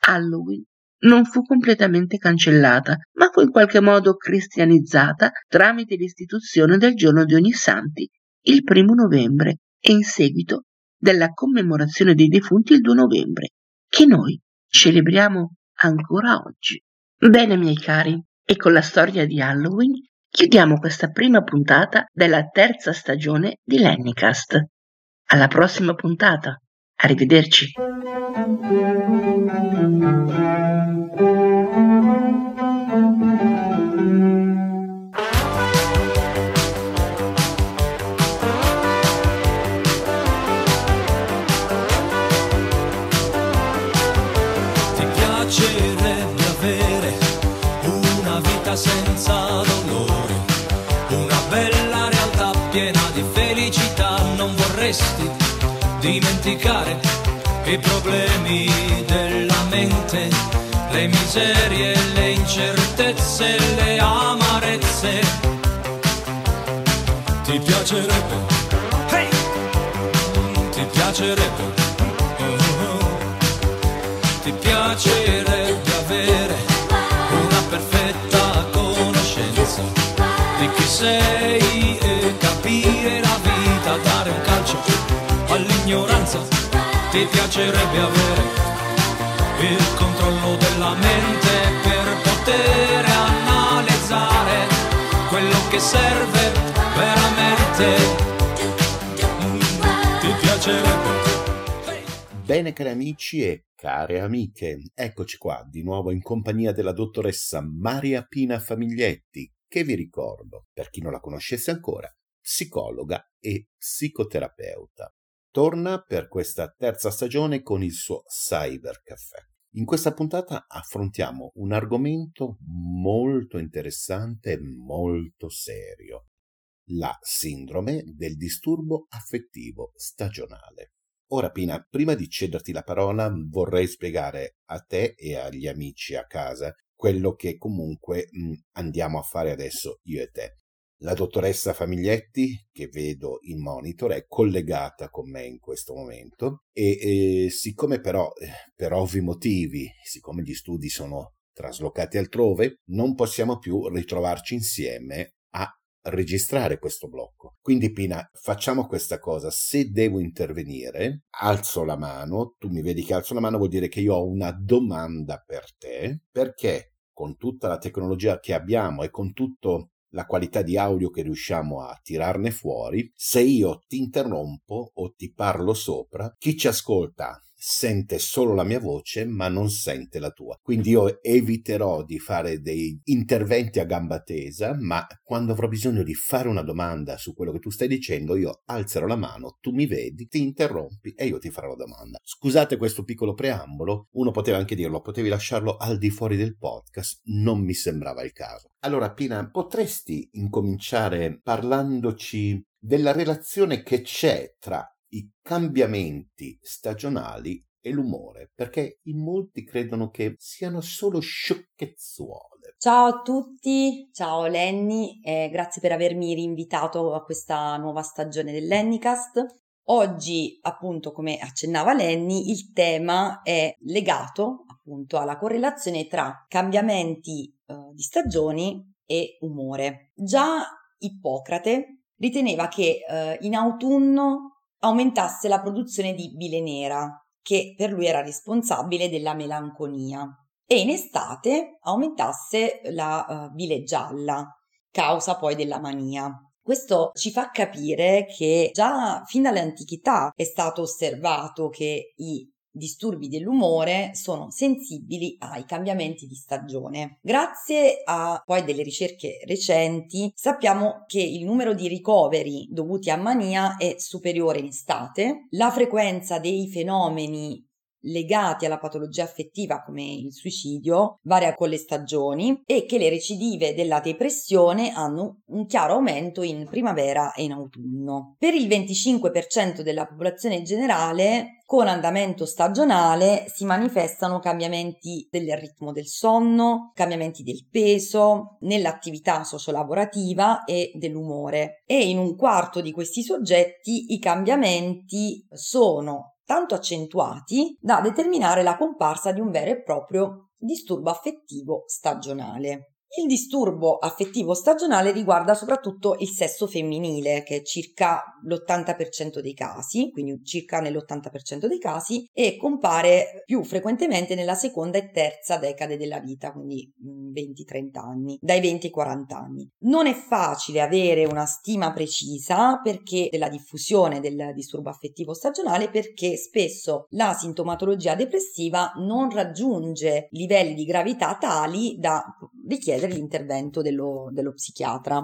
Halloween non fu completamente cancellata, ma fu in qualche modo cristianizzata tramite l'istituzione del giorno di ogni santi, il primo novembre, e in seguito della commemorazione dei defunti il 2 novembre, che noi celebriamo ancora oggi. Bene, miei cari, e con la storia di Halloween chiudiamo questa prima puntata della terza stagione di Lennycast. Alla prossima puntata. Arrivederci. Dimenticare i problemi della mente, le miserie, le incertezze, le amarezze. Ti piacerebbe, hey! ti piacerebbe, ti piacerebbe avere una perfetta conoscenza di chi sei all'ignoranza. Ti piacerebbe avere il controllo della mente per poter analizzare quello che serve veramente. Ti piacerebbe. Bene cari amici e care amiche, eccoci qua di nuovo in compagnia della dottoressa Maria Pina Famiglietti, che vi ricordo, per chi non la conoscesse ancora, psicologa e psicoterapeuta. Torna per questa terza stagione con il suo Cyber Caffè. In questa puntata affrontiamo un argomento molto interessante e molto serio, la sindrome del disturbo affettivo stagionale. Ora Pina, prima di cederti la parola vorrei spiegare a te e agli amici a casa quello che comunque andiamo a fare adesso io e te. La dottoressa Famiglietti, che vedo in monitor, è collegata con me in questo momento e, e siccome però, eh, per ovvi motivi, siccome gli studi sono traslocati altrove, non possiamo più ritrovarci insieme a registrare questo blocco. Quindi Pina, facciamo questa cosa, se devo intervenire, alzo la mano, tu mi vedi che alzo la mano vuol dire che io ho una domanda per te, perché con tutta la tecnologia che abbiamo e con tutto la qualità di audio che riusciamo a tirarne fuori, se io ti interrompo o ti parlo sopra, chi ci ascolta sente solo la mia voce ma non sente la tua. Quindi io eviterò di fare dei interventi a gamba tesa, ma quando avrò bisogno di fare una domanda su quello che tu stai dicendo, io alzerò la mano, tu mi vedi, ti interrompi e io ti farò la domanda. Scusate questo piccolo preambolo, uno poteva anche dirlo, potevi lasciarlo al di fuori del podcast, non mi sembrava il caso. Allora Pina, potresti incominciare parlandoci della relazione che c'è tra i cambiamenti stagionali e l'umore, perché in molti credono che siano solo sciocchezzuole. Ciao a tutti, ciao Lenny, e grazie per avermi rinvitato a questa nuova stagione dell'Ennicast. Oggi, appunto, come accennava Lenny, il tema è legato appunto alla correlazione tra cambiamenti eh, di stagioni e umore. Già Ippocrate riteneva che eh, in autunno aumentasse la produzione di bile nera, che per lui era responsabile della melanconia, e in estate aumentasse la uh, bile gialla, causa poi della mania. Questo ci fa capire che già fin dall'antichità è stato osservato che i disturbi dell'umore sono sensibili ai cambiamenti di stagione. Grazie a poi delle ricerche recenti sappiamo che il numero di ricoveri dovuti a mania è superiore in estate, la frequenza dei fenomeni legati alla patologia affettiva come il suicidio varia con le stagioni e che le recidive della depressione hanno un chiaro aumento in primavera e in autunno. Per il 25% della popolazione generale con andamento stagionale si manifestano cambiamenti del ritmo del sonno, cambiamenti del peso, nell'attività sociolavorativa e dell'umore. E in un quarto di questi soggetti i cambiamenti sono tanto accentuati da determinare la comparsa di un vero e proprio disturbo affettivo stagionale. Il disturbo affettivo stagionale riguarda soprattutto il sesso femminile, che è circa l'80% dei casi, quindi circa nell'80% dei casi, e compare più frequentemente nella seconda e terza decade della vita, quindi 20-30 anni, dai 20 ai 40 anni. Non è facile avere una stima precisa perché della diffusione del disturbo affettivo stagionale, perché spesso la sintomatologia depressiva non raggiunge livelli di gravità tali da richiedere l'intervento dello, dello psichiatra.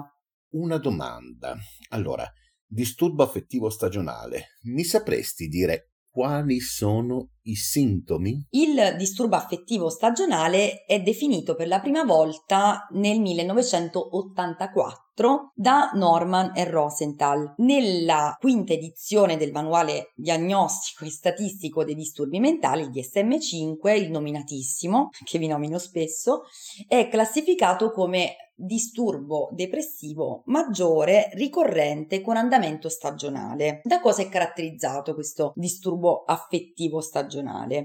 Una domanda. Allora, disturbo affettivo stagionale, mi sapresti dire quali sono i sintomi? Il disturbo affettivo stagionale è definito per la prima volta nel 1984 da Norman e Rosenthal nella quinta edizione del manuale diagnostico e statistico dei disturbi mentali, il DSM5, il nominatissimo, che vi nomino spesso, è classificato come disturbo depressivo maggiore ricorrente con andamento stagionale. Da cosa è caratterizzato questo disturbo affettivo stagionale?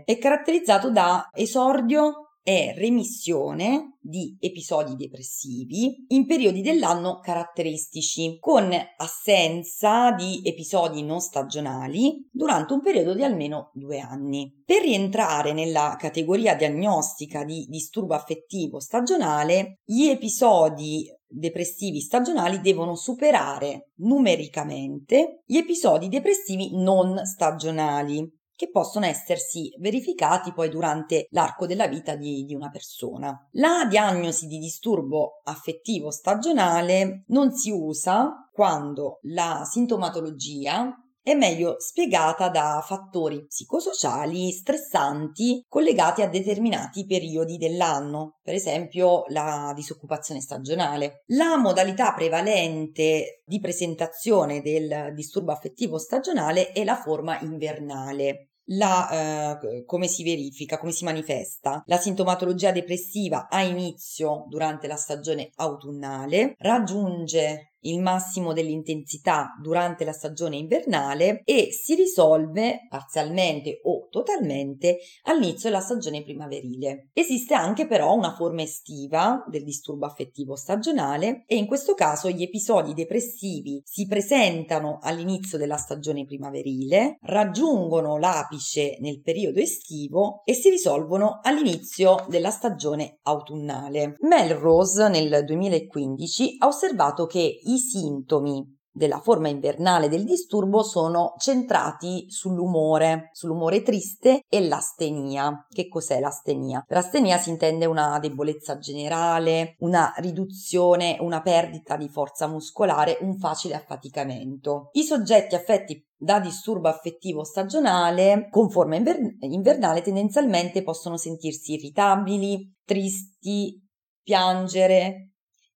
È caratterizzato da esordio e remissione di episodi depressivi in periodi dell'anno caratteristici, con assenza di episodi non stagionali durante un periodo di almeno due anni. Per rientrare nella categoria diagnostica di disturbo affettivo stagionale, gli episodi depressivi stagionali devono superare numericamente gli episodi depressivi non stagionali che possono essersi verificati poi durante l'arco della vita di, di, una persona. La diagnosi di disturbo affettivo stagionale non si usa quando la sintomatologia è meglio spiegata da fattori psicosociali stressanti collegati a determinati periodi dell'anno, per esempio la disoccupazione stagionale. La modalità prevalente di presentazione del disturbo affettivo stagionale è la forma invernale. La, eh, come si verifica, come si manifesta? La sintomatologia depressiva ha inizio durante la stagione autunnale, raggiunge il massimo dell'intensità durante la stagione invernale e si risolve parzialmente o totalmente all'inizio della stagione primaverile. Esiste anche però una forma estiva del disturbo affettivo stagionale e in questo caso gli episodi depressivi si presentano all'inizio della stagione primaverile, raggiungono l'apice nel periodo estivo e si risolvono all'inizio della stagione autunnale. Melrose nel 2015 ha osservato che i sintomi della forma invernale del disturbo sono centrati sull'umore, sull'umore triste e l'astenia. Che cos'è l'astenia? Per astenia si intende una debolezza generale, una riduzione, una perdita di forza muscolare, un facile affaticamento. I soggetti affetti da disturbo affettivo stagionale con forma inver- invernale tendenzialmente possono sentirsi irritabili, tristi, piangere,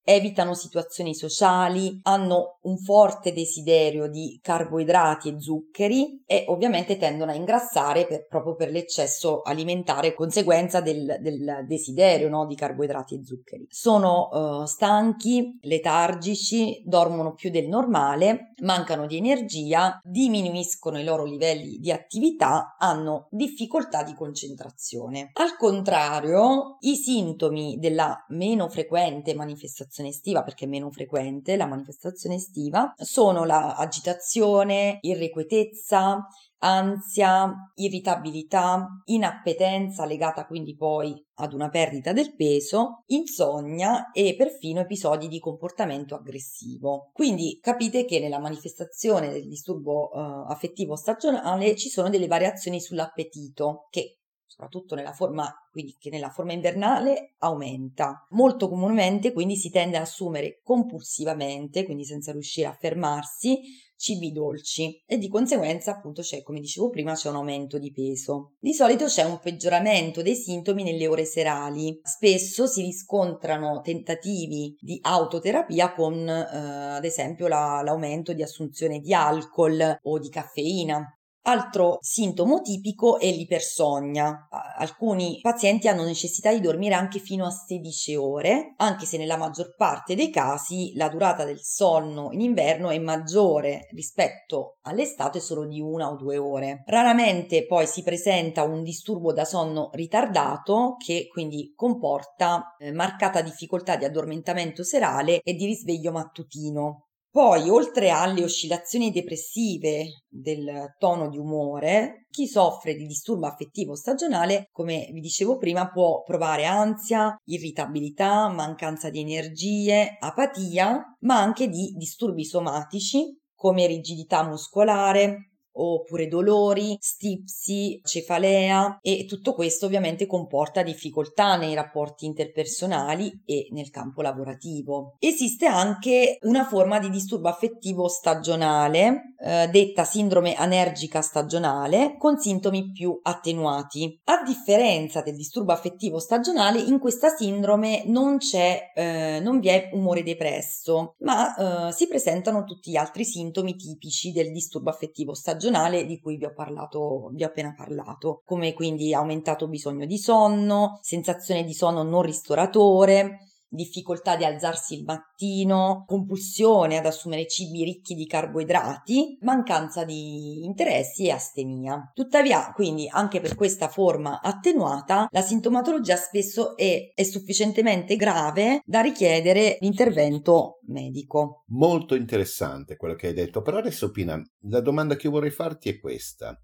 evitano situazioni sociali, hanno un forte desiderio di carboidrati e zuccheri e ovviamente tendono a ingrassare per, proprio per l'eccesso alimentare, conseguenza del, del desiderio no, di carboidrati e zuccheri. Sono uh, stanchi, letargici, dormono più del normale, mancano di energia, diminuiscono i loro livelli di attività, hanno difficoltà di concentrazione. Al contrario, i sintomi della meno frequente manifestazione manifestazione estiva, perché è meno frequente la manifestazione estiva, sono la agitazione, irrequietezza, ansia, irritabilità, inappetenza legata quindi poi ad una perdita del peso, insonnia e perfino episodi di comportamento aggressivo. Quindi capite che nella manifestazione del disturbo uh, affettivo stagionale ci sono delle variazioni sull'appetito che soprattutto nella forma, quindi che nella forma invernale aumenta. Molto comunemente quindi si tende ad assumere compulsivamente, quindi senza riuscire a fermarsi, cibi dolci e di conseguenza appunto c'è, come dicevo prima, c'è un aumento di peso. Di solito c'è un peggioramento dei sintomi nelle ore serali. Spesso si riscontrano tentativi di autoterapia con eh, ad esempio la, l'aumento di assunzione di alcol o di caffeina Altro sintomo tipico è l'ipersonnia. Alcuni pazienti hanno necessità di dormire anche fino a 16 ore, anche se nella maggior parte dei casi la durata del sonno in inverno è maggiore rispetto all'estate solo di una o due ore. Raramente poi si presenta un disturbo da sonno ritardato che quindi comporta eh, marcata difficoltà di addormentamento serale e di risveglio mattutino. Poi, oltre alle oscillazioni depressive del tono di umore, chi soffre di disturbo affettivo stagionale, come vi dicevo prima, può provare ansia, irritabilità, mancanza di energie, apatia, ma anche di disturbi somatici come rigidità muscolare, oppure dolori, stipsi, cefalea e tutto questo ovviamente comporta difficoltà nei rapporti interpersonali e nel campo lavorativo. Esiste anche una forma di disturbo affettivo stagionale, eh, detta sindrome anergica stagionale, con sintomi più attenuati. A differenza del disturbo affettivo stagionale, in questa sindrome non c'è, eh, non vi è umore depresso, ma eh, si presentano tutti gli altri sintomi tipici del disturbo affettivo stagionale stagionale di cui vi ho parlato, vi ho appena parlato, come quindi aumentato bisogno di sonno, sensazione di sonno non ristoratore, difficoltà di alzarsi il mattino, compulsione ad assumere cibi ricchi di carboidrati, mancanza di interessi e astenia. Tuttavia, quindi, anche per questa forma attenuata, la sintomatologia spesso è, è sufficientemente grave da richiedere l'intervento medico. Molto interessante quello che hai detto, però adesso Pina, la domanda che vorrei farti è questa.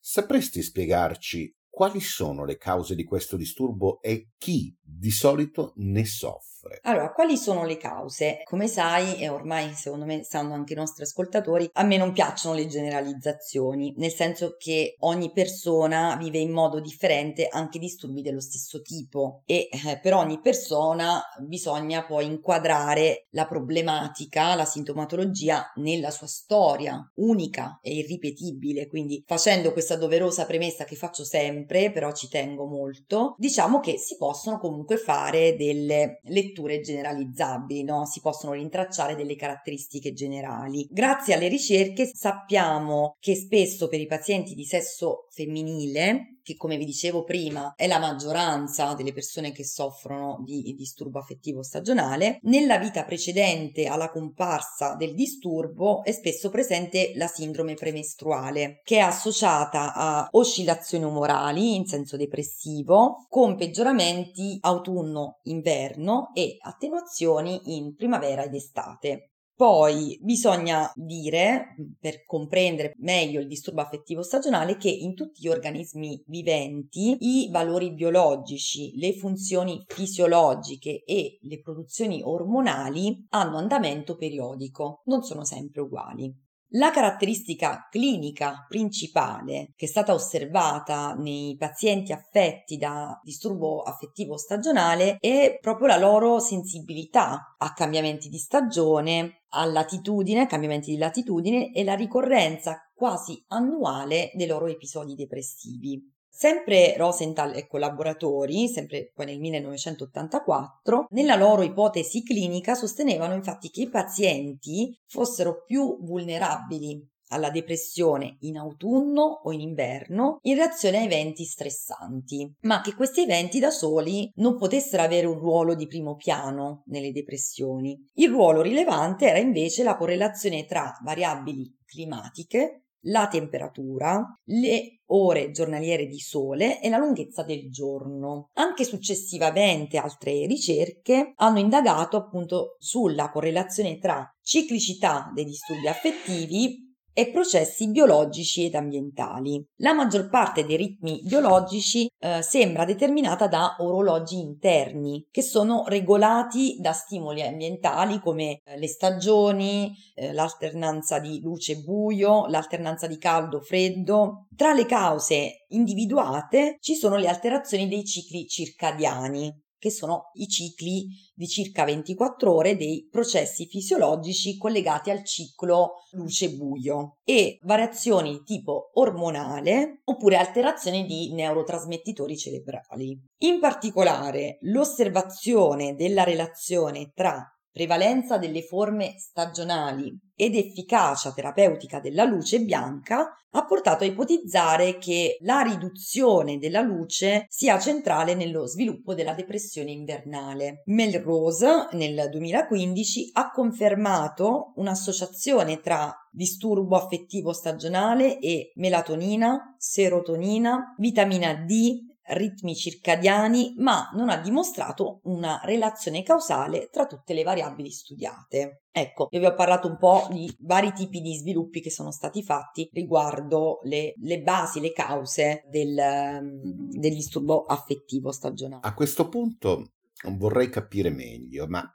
Sapresti spiegarci quali sono le cause di questo disturbo e chi di solito ne soffre? Allora, quali sono le cause? Come sai, e ormai secondo me sanno anche i nostri ascoltatori, a me non piacciono le generalizzazioni, nel senso che ogni persona vive in modo differente anche disturbi dello stesso tipo e eh, per ogni persona bisogna poi inquadrare la problematica, la sintomatologia nella sua storia unica e irripetibile, quindi facendo questa doverosa premessa che faccio sempre, però ci tengo molto, diciamo che si possono comunque fare delle letture generalizzabili, no? si possono rintracciare delle caratteristiche generali. Grazie alle ricerche sappiamo che spesso per i pazienti di sesso femminile che come vi dicevo prima è la maggioranza delle persone che soffrono di disturbo affettivo stagionale, nella vita precedente alla comparsa del disturbo è spesso presente la sindrome premestruale, che è associata a oscillazioni umorali in senso depressivo, con peggioramenti autunno-inverno e attenuazioni in primavera ed estate. Poi bisogna dire, per comprendere meglio il disturbo affettivo stagionale, che in tutti gli organismi viventi i valori biologici, le funzioni fisiologiche e le produzioni ormonali hanno andamento periodico, non sono sempre uguali. La caratteristica clinica principale che è stata osservata nei pazienti affetti da disturbo affettivo stagionale è proprio la loro sensibilità a cambiamenti di stagione, a latitudine, cambiamenti di latitudine e la ricorrenza quasi annuale dei loro episodi depressivi. Sempre Rosenthal e collaboratori, sempre poi nel 1984, nella loro ipotesi clinica sostenevano infatti che i pazienti fossero più vulnerabili alla depressione in autunno o in inverno in reazione a eventi stressanti, ma che questi eventi da soli non potessero avere un ruolo di primo piano nelle depressioni. Il ruolo rilevante era invece la correlazione tra variabili climatiche, la temperatura, le ore giornaliere di sole e la lunghezza del giorno. Anche successivamente altre ricerche hanno indagato appunto sulla correlazione tra ciclicità dei disturbi affettivi e processi biologici ed ambientali. La maggior parte dei ritmi biologici eh, sembra determinata da orologi interni che sono regolati da stimoli ambientali come eh, le stagioni, eh, l'alternanza di luce-buio, l'alternanza di caldo-freddo. Tra le cause individuate ci sono le alterazioni dei cicli circadiani, che sono i cicli di circa 24 ore dei processi fisiologici collegati al ciclo luce-buio e variazioni tipo ormonale oppure alterazioni di neurotrasmettitori cerebrali. In particolare, l'osservazione della relazione tra prevalenza delle forme stagionali ed efficacia terapeutica della luce bianca ha portato a ipotizzare che la riduzione della luce sia centrale nello sviluppo della depressione invernale. Melrose nel 2015 ha confermato un'associazione tra disturbo affettivo stagionale e melatonina, serotonina, vitamina D, ritmi circadiani, ma non ha dimostrato una relazione causale tra tutte le variabili studiate. Ecco, io vi ho parlato un po' di vari tipi di sviluppi che sono stati fatti riguardo le, le basi, le cause del, del disturbo affettivo stagionale. A questo punto vorrei capire meglio, ma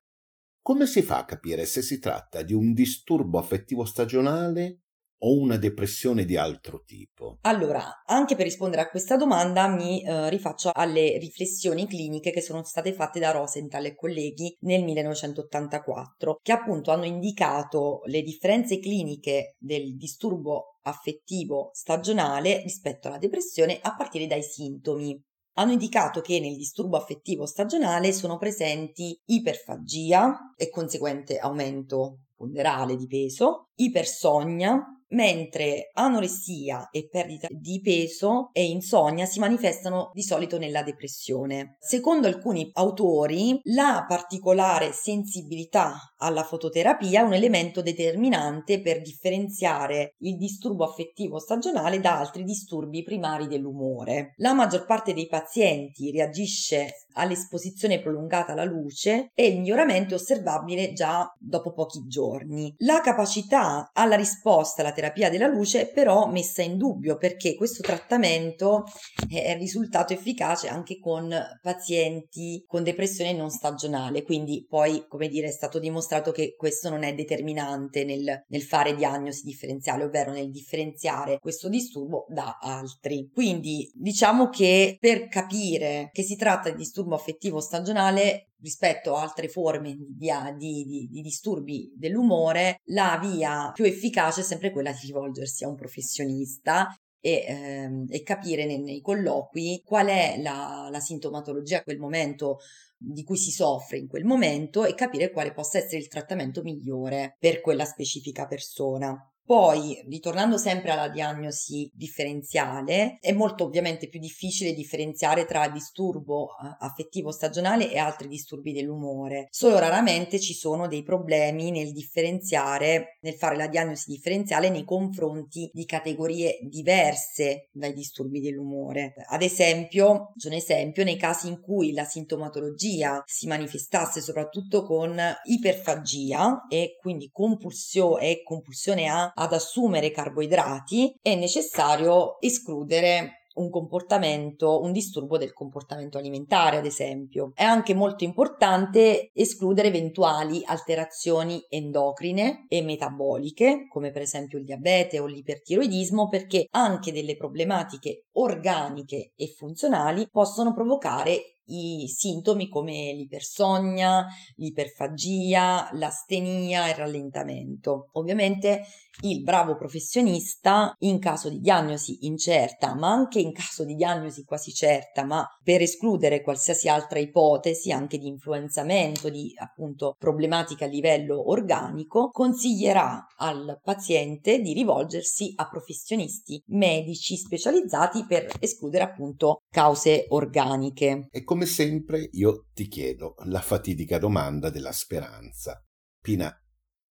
come si fa a capire se si tratta di un disturbo affettivo stagionale o una depressione di altro tipo? Allora, anche per rispondere a questa domanda mi eh, rifaccio alle riflessioni cliniche che sono state fatte da Rosenthal e colleghi nel 1984, che appunto hanno indicato le differenze cliniche del disturbo affettivo stagionale rispetto alla depressione a partire dai sintomi. Hanno indicato che nel disturbo affettivo stagionale sono presenti iperfagia e conseguente aumento ponderale di peso, ipersogna, mentre anoressia e perdita di peso e insonnia si manifestano di solito nella depressione. Secondo alcuni autori, la particolare sensibilità alla fototerapia è un elemento determinante per differenziare il disturbo affettivo stagionale da altri disturbi primari dell'umore. La maggior parte dei pazienti reagisce all'esposizione prolungata alla luce e il miglioramento è osservabile già dopo pochi giorni. La capacità alla risposta alla terapia della luce però messa in dubbio perché questo trattamento è risultato efficace anche con pazienti con depressione non stagionale, quindi poi come dire è stato dimostrato che questo non è determinante nel, nel fare diagnosi differenziale, ovvero nel differenziare questo disturbo da altri. Quindi diciamo che per capire che si tratta di disturbo affettivo stagionale rispetto a altre forme di, di, di, di, disturbi dell'umore, la via più efficace è sempre quella di rivolgersi a un professionista e, ehm, e capire nei, nei, colloqui qual è la, la sintomatologia a quel momento di cui si soffre in quel momento e capire quale possa essere il trattamento migliore per quella specifica persona. Poi, ritornando sempre alla diagnosi differenziale, è molto ovviamente più difficile differenziare tra disturbo eh, affettivo stagionale e altri disturbi dell'umore. Solo raramente ci sono dei problemi nel differenziare, nel fare la diagnosi differenziale nei confronti di categorie diverse dai disturbi dell'umore. Ad esempio, c'è un esempio nei casi in cui la sintomatologia si manifestasse soprattutto con iperfagia e quindi compulsione e compulsione a ad assumere carboidrati, è necessario escludere un comportamento, un disturbo del comportamento alimentare, ad esempio. È anche molto importante escludere eventuali alterazioni endocrine e metaboliche, come per esempio il diabete o l'ipertiroidismo, perché anche delle problematiche organiche e funzionali possono provocare i sintomi come l'ipersonnia, l'iperfagia, l'astenia e il rallentamento. Ovviamente il bravo professionista in caso di diagnosi incerta, ma anche in caso di diagnosi quasi certa, ma per escludere qualsiasi altra ipotesi anche di influenzamento, di appunto problematiche a livello organico, consiglierà al paziente di rivolgersi a professionisti medici specializzati per escludere appunto cause organiche. E come sempre io ti chiedo la fatidica domanda della speranza. Pina,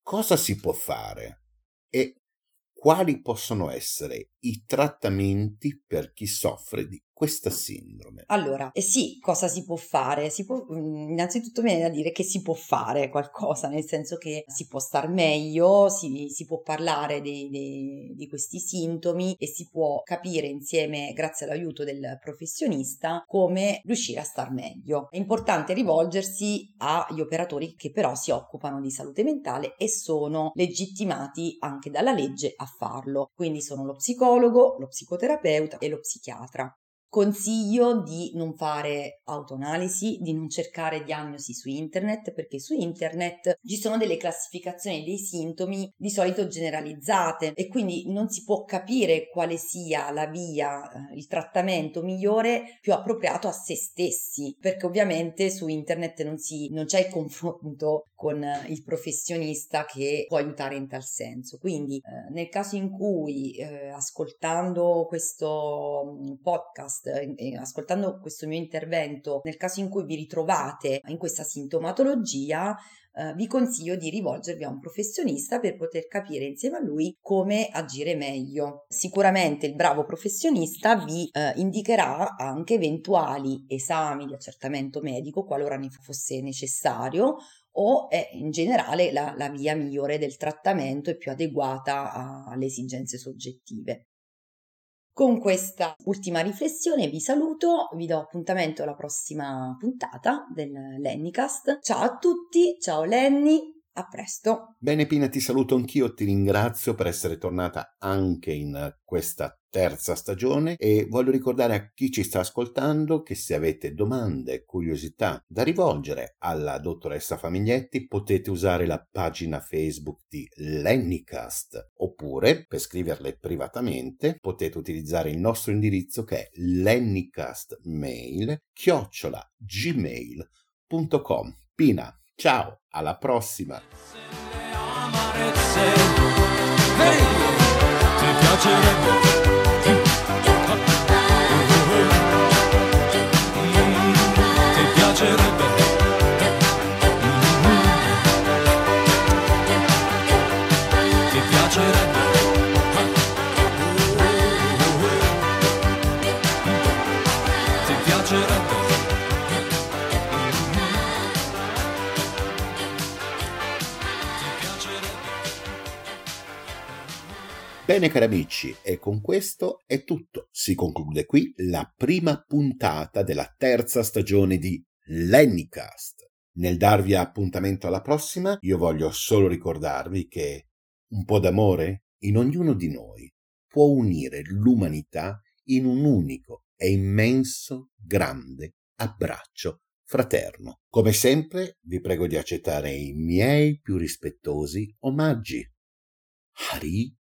cosa si può fare? E quali possono essere i trattamenti per chi soffre di questa sindrome? Allora, eh sì, cosa si può fare? Si può, mm, innanzitutto viene da dire che si può fare qualcosa, nel senso che si può star meglio, si, si può parlare dei, dei, di questi sintomi e si può capire insieme, grazie all'aiuto del professionista, come riuscire a star meglio. È importante rivolgersi agli operatori che però si occupano di salute mentale e sono legittimati anche dalla legge a farlo. Quindi sono lo psicologo, lo psicoterapeuta e lo psichiatra. Consiglio di non fare autoanalisi, di non cercare diagnosi su internet, perché su internet ci sono delle classificazioni dei sintomi di solito generalizzate e quindi non si può capire quale sia la via, eh, il trattamento migliore più appropriato a se stessi, perché ovviamente su internet non, si, non c'è il confronto con il professionista che può aiutare in tal senso. Quindi eh, nel caso in cui eh, ascoltando questo mm, podcast eh, ascoltando questo mio intervento, nel caso in cui vi ritrovate in questa sintomatologia, Uh, vi consiglio di rivolgervi a un professionista per poter capire insieme a lui come agire meglio. Sicuramente il bravo professionista vi uh, indicherà anche eventuali esami di accertamento medico qualora ne fosse necessario o è in generale la, la via migliore del trattamento e più adeguata a, alle esigenze soggettive. Con questa ultima riflessione vi saluto, vi do appuntamento alla prossima puntata del Lennycast. Ciao a tutti, ciao Lenny, a presto. Bene Pina, ti saluto anch'io, ti ringrazio per essere tornata anche in questa terza stagione e voglio ricordare a chi ci sta ascoltando che se avete domande, curiosità da rivolgere alla dottoressa Famiglietti potete usare la pagina Facebook di Lennycast oppure per scriverle privatamente potete utilizzare il nostro indirizzo che è lennycastmail chiocciola gmail.com Pina, ciao, alla prossima! Ti piacerebbe Bene cari amici, e con questo è tutto. Si conclude qui la prima puntata della terza stagione di Lennycast. Nel darvi appuntamento alla prossima, io voglio solo ricordarvi che un po' d'amore in ognuno di noi può unire l'umanità in un unico e immenso, grande abbraccio fraterno. Come sempre, vi prego di accettare i miei più rispettosi omaggi. Hari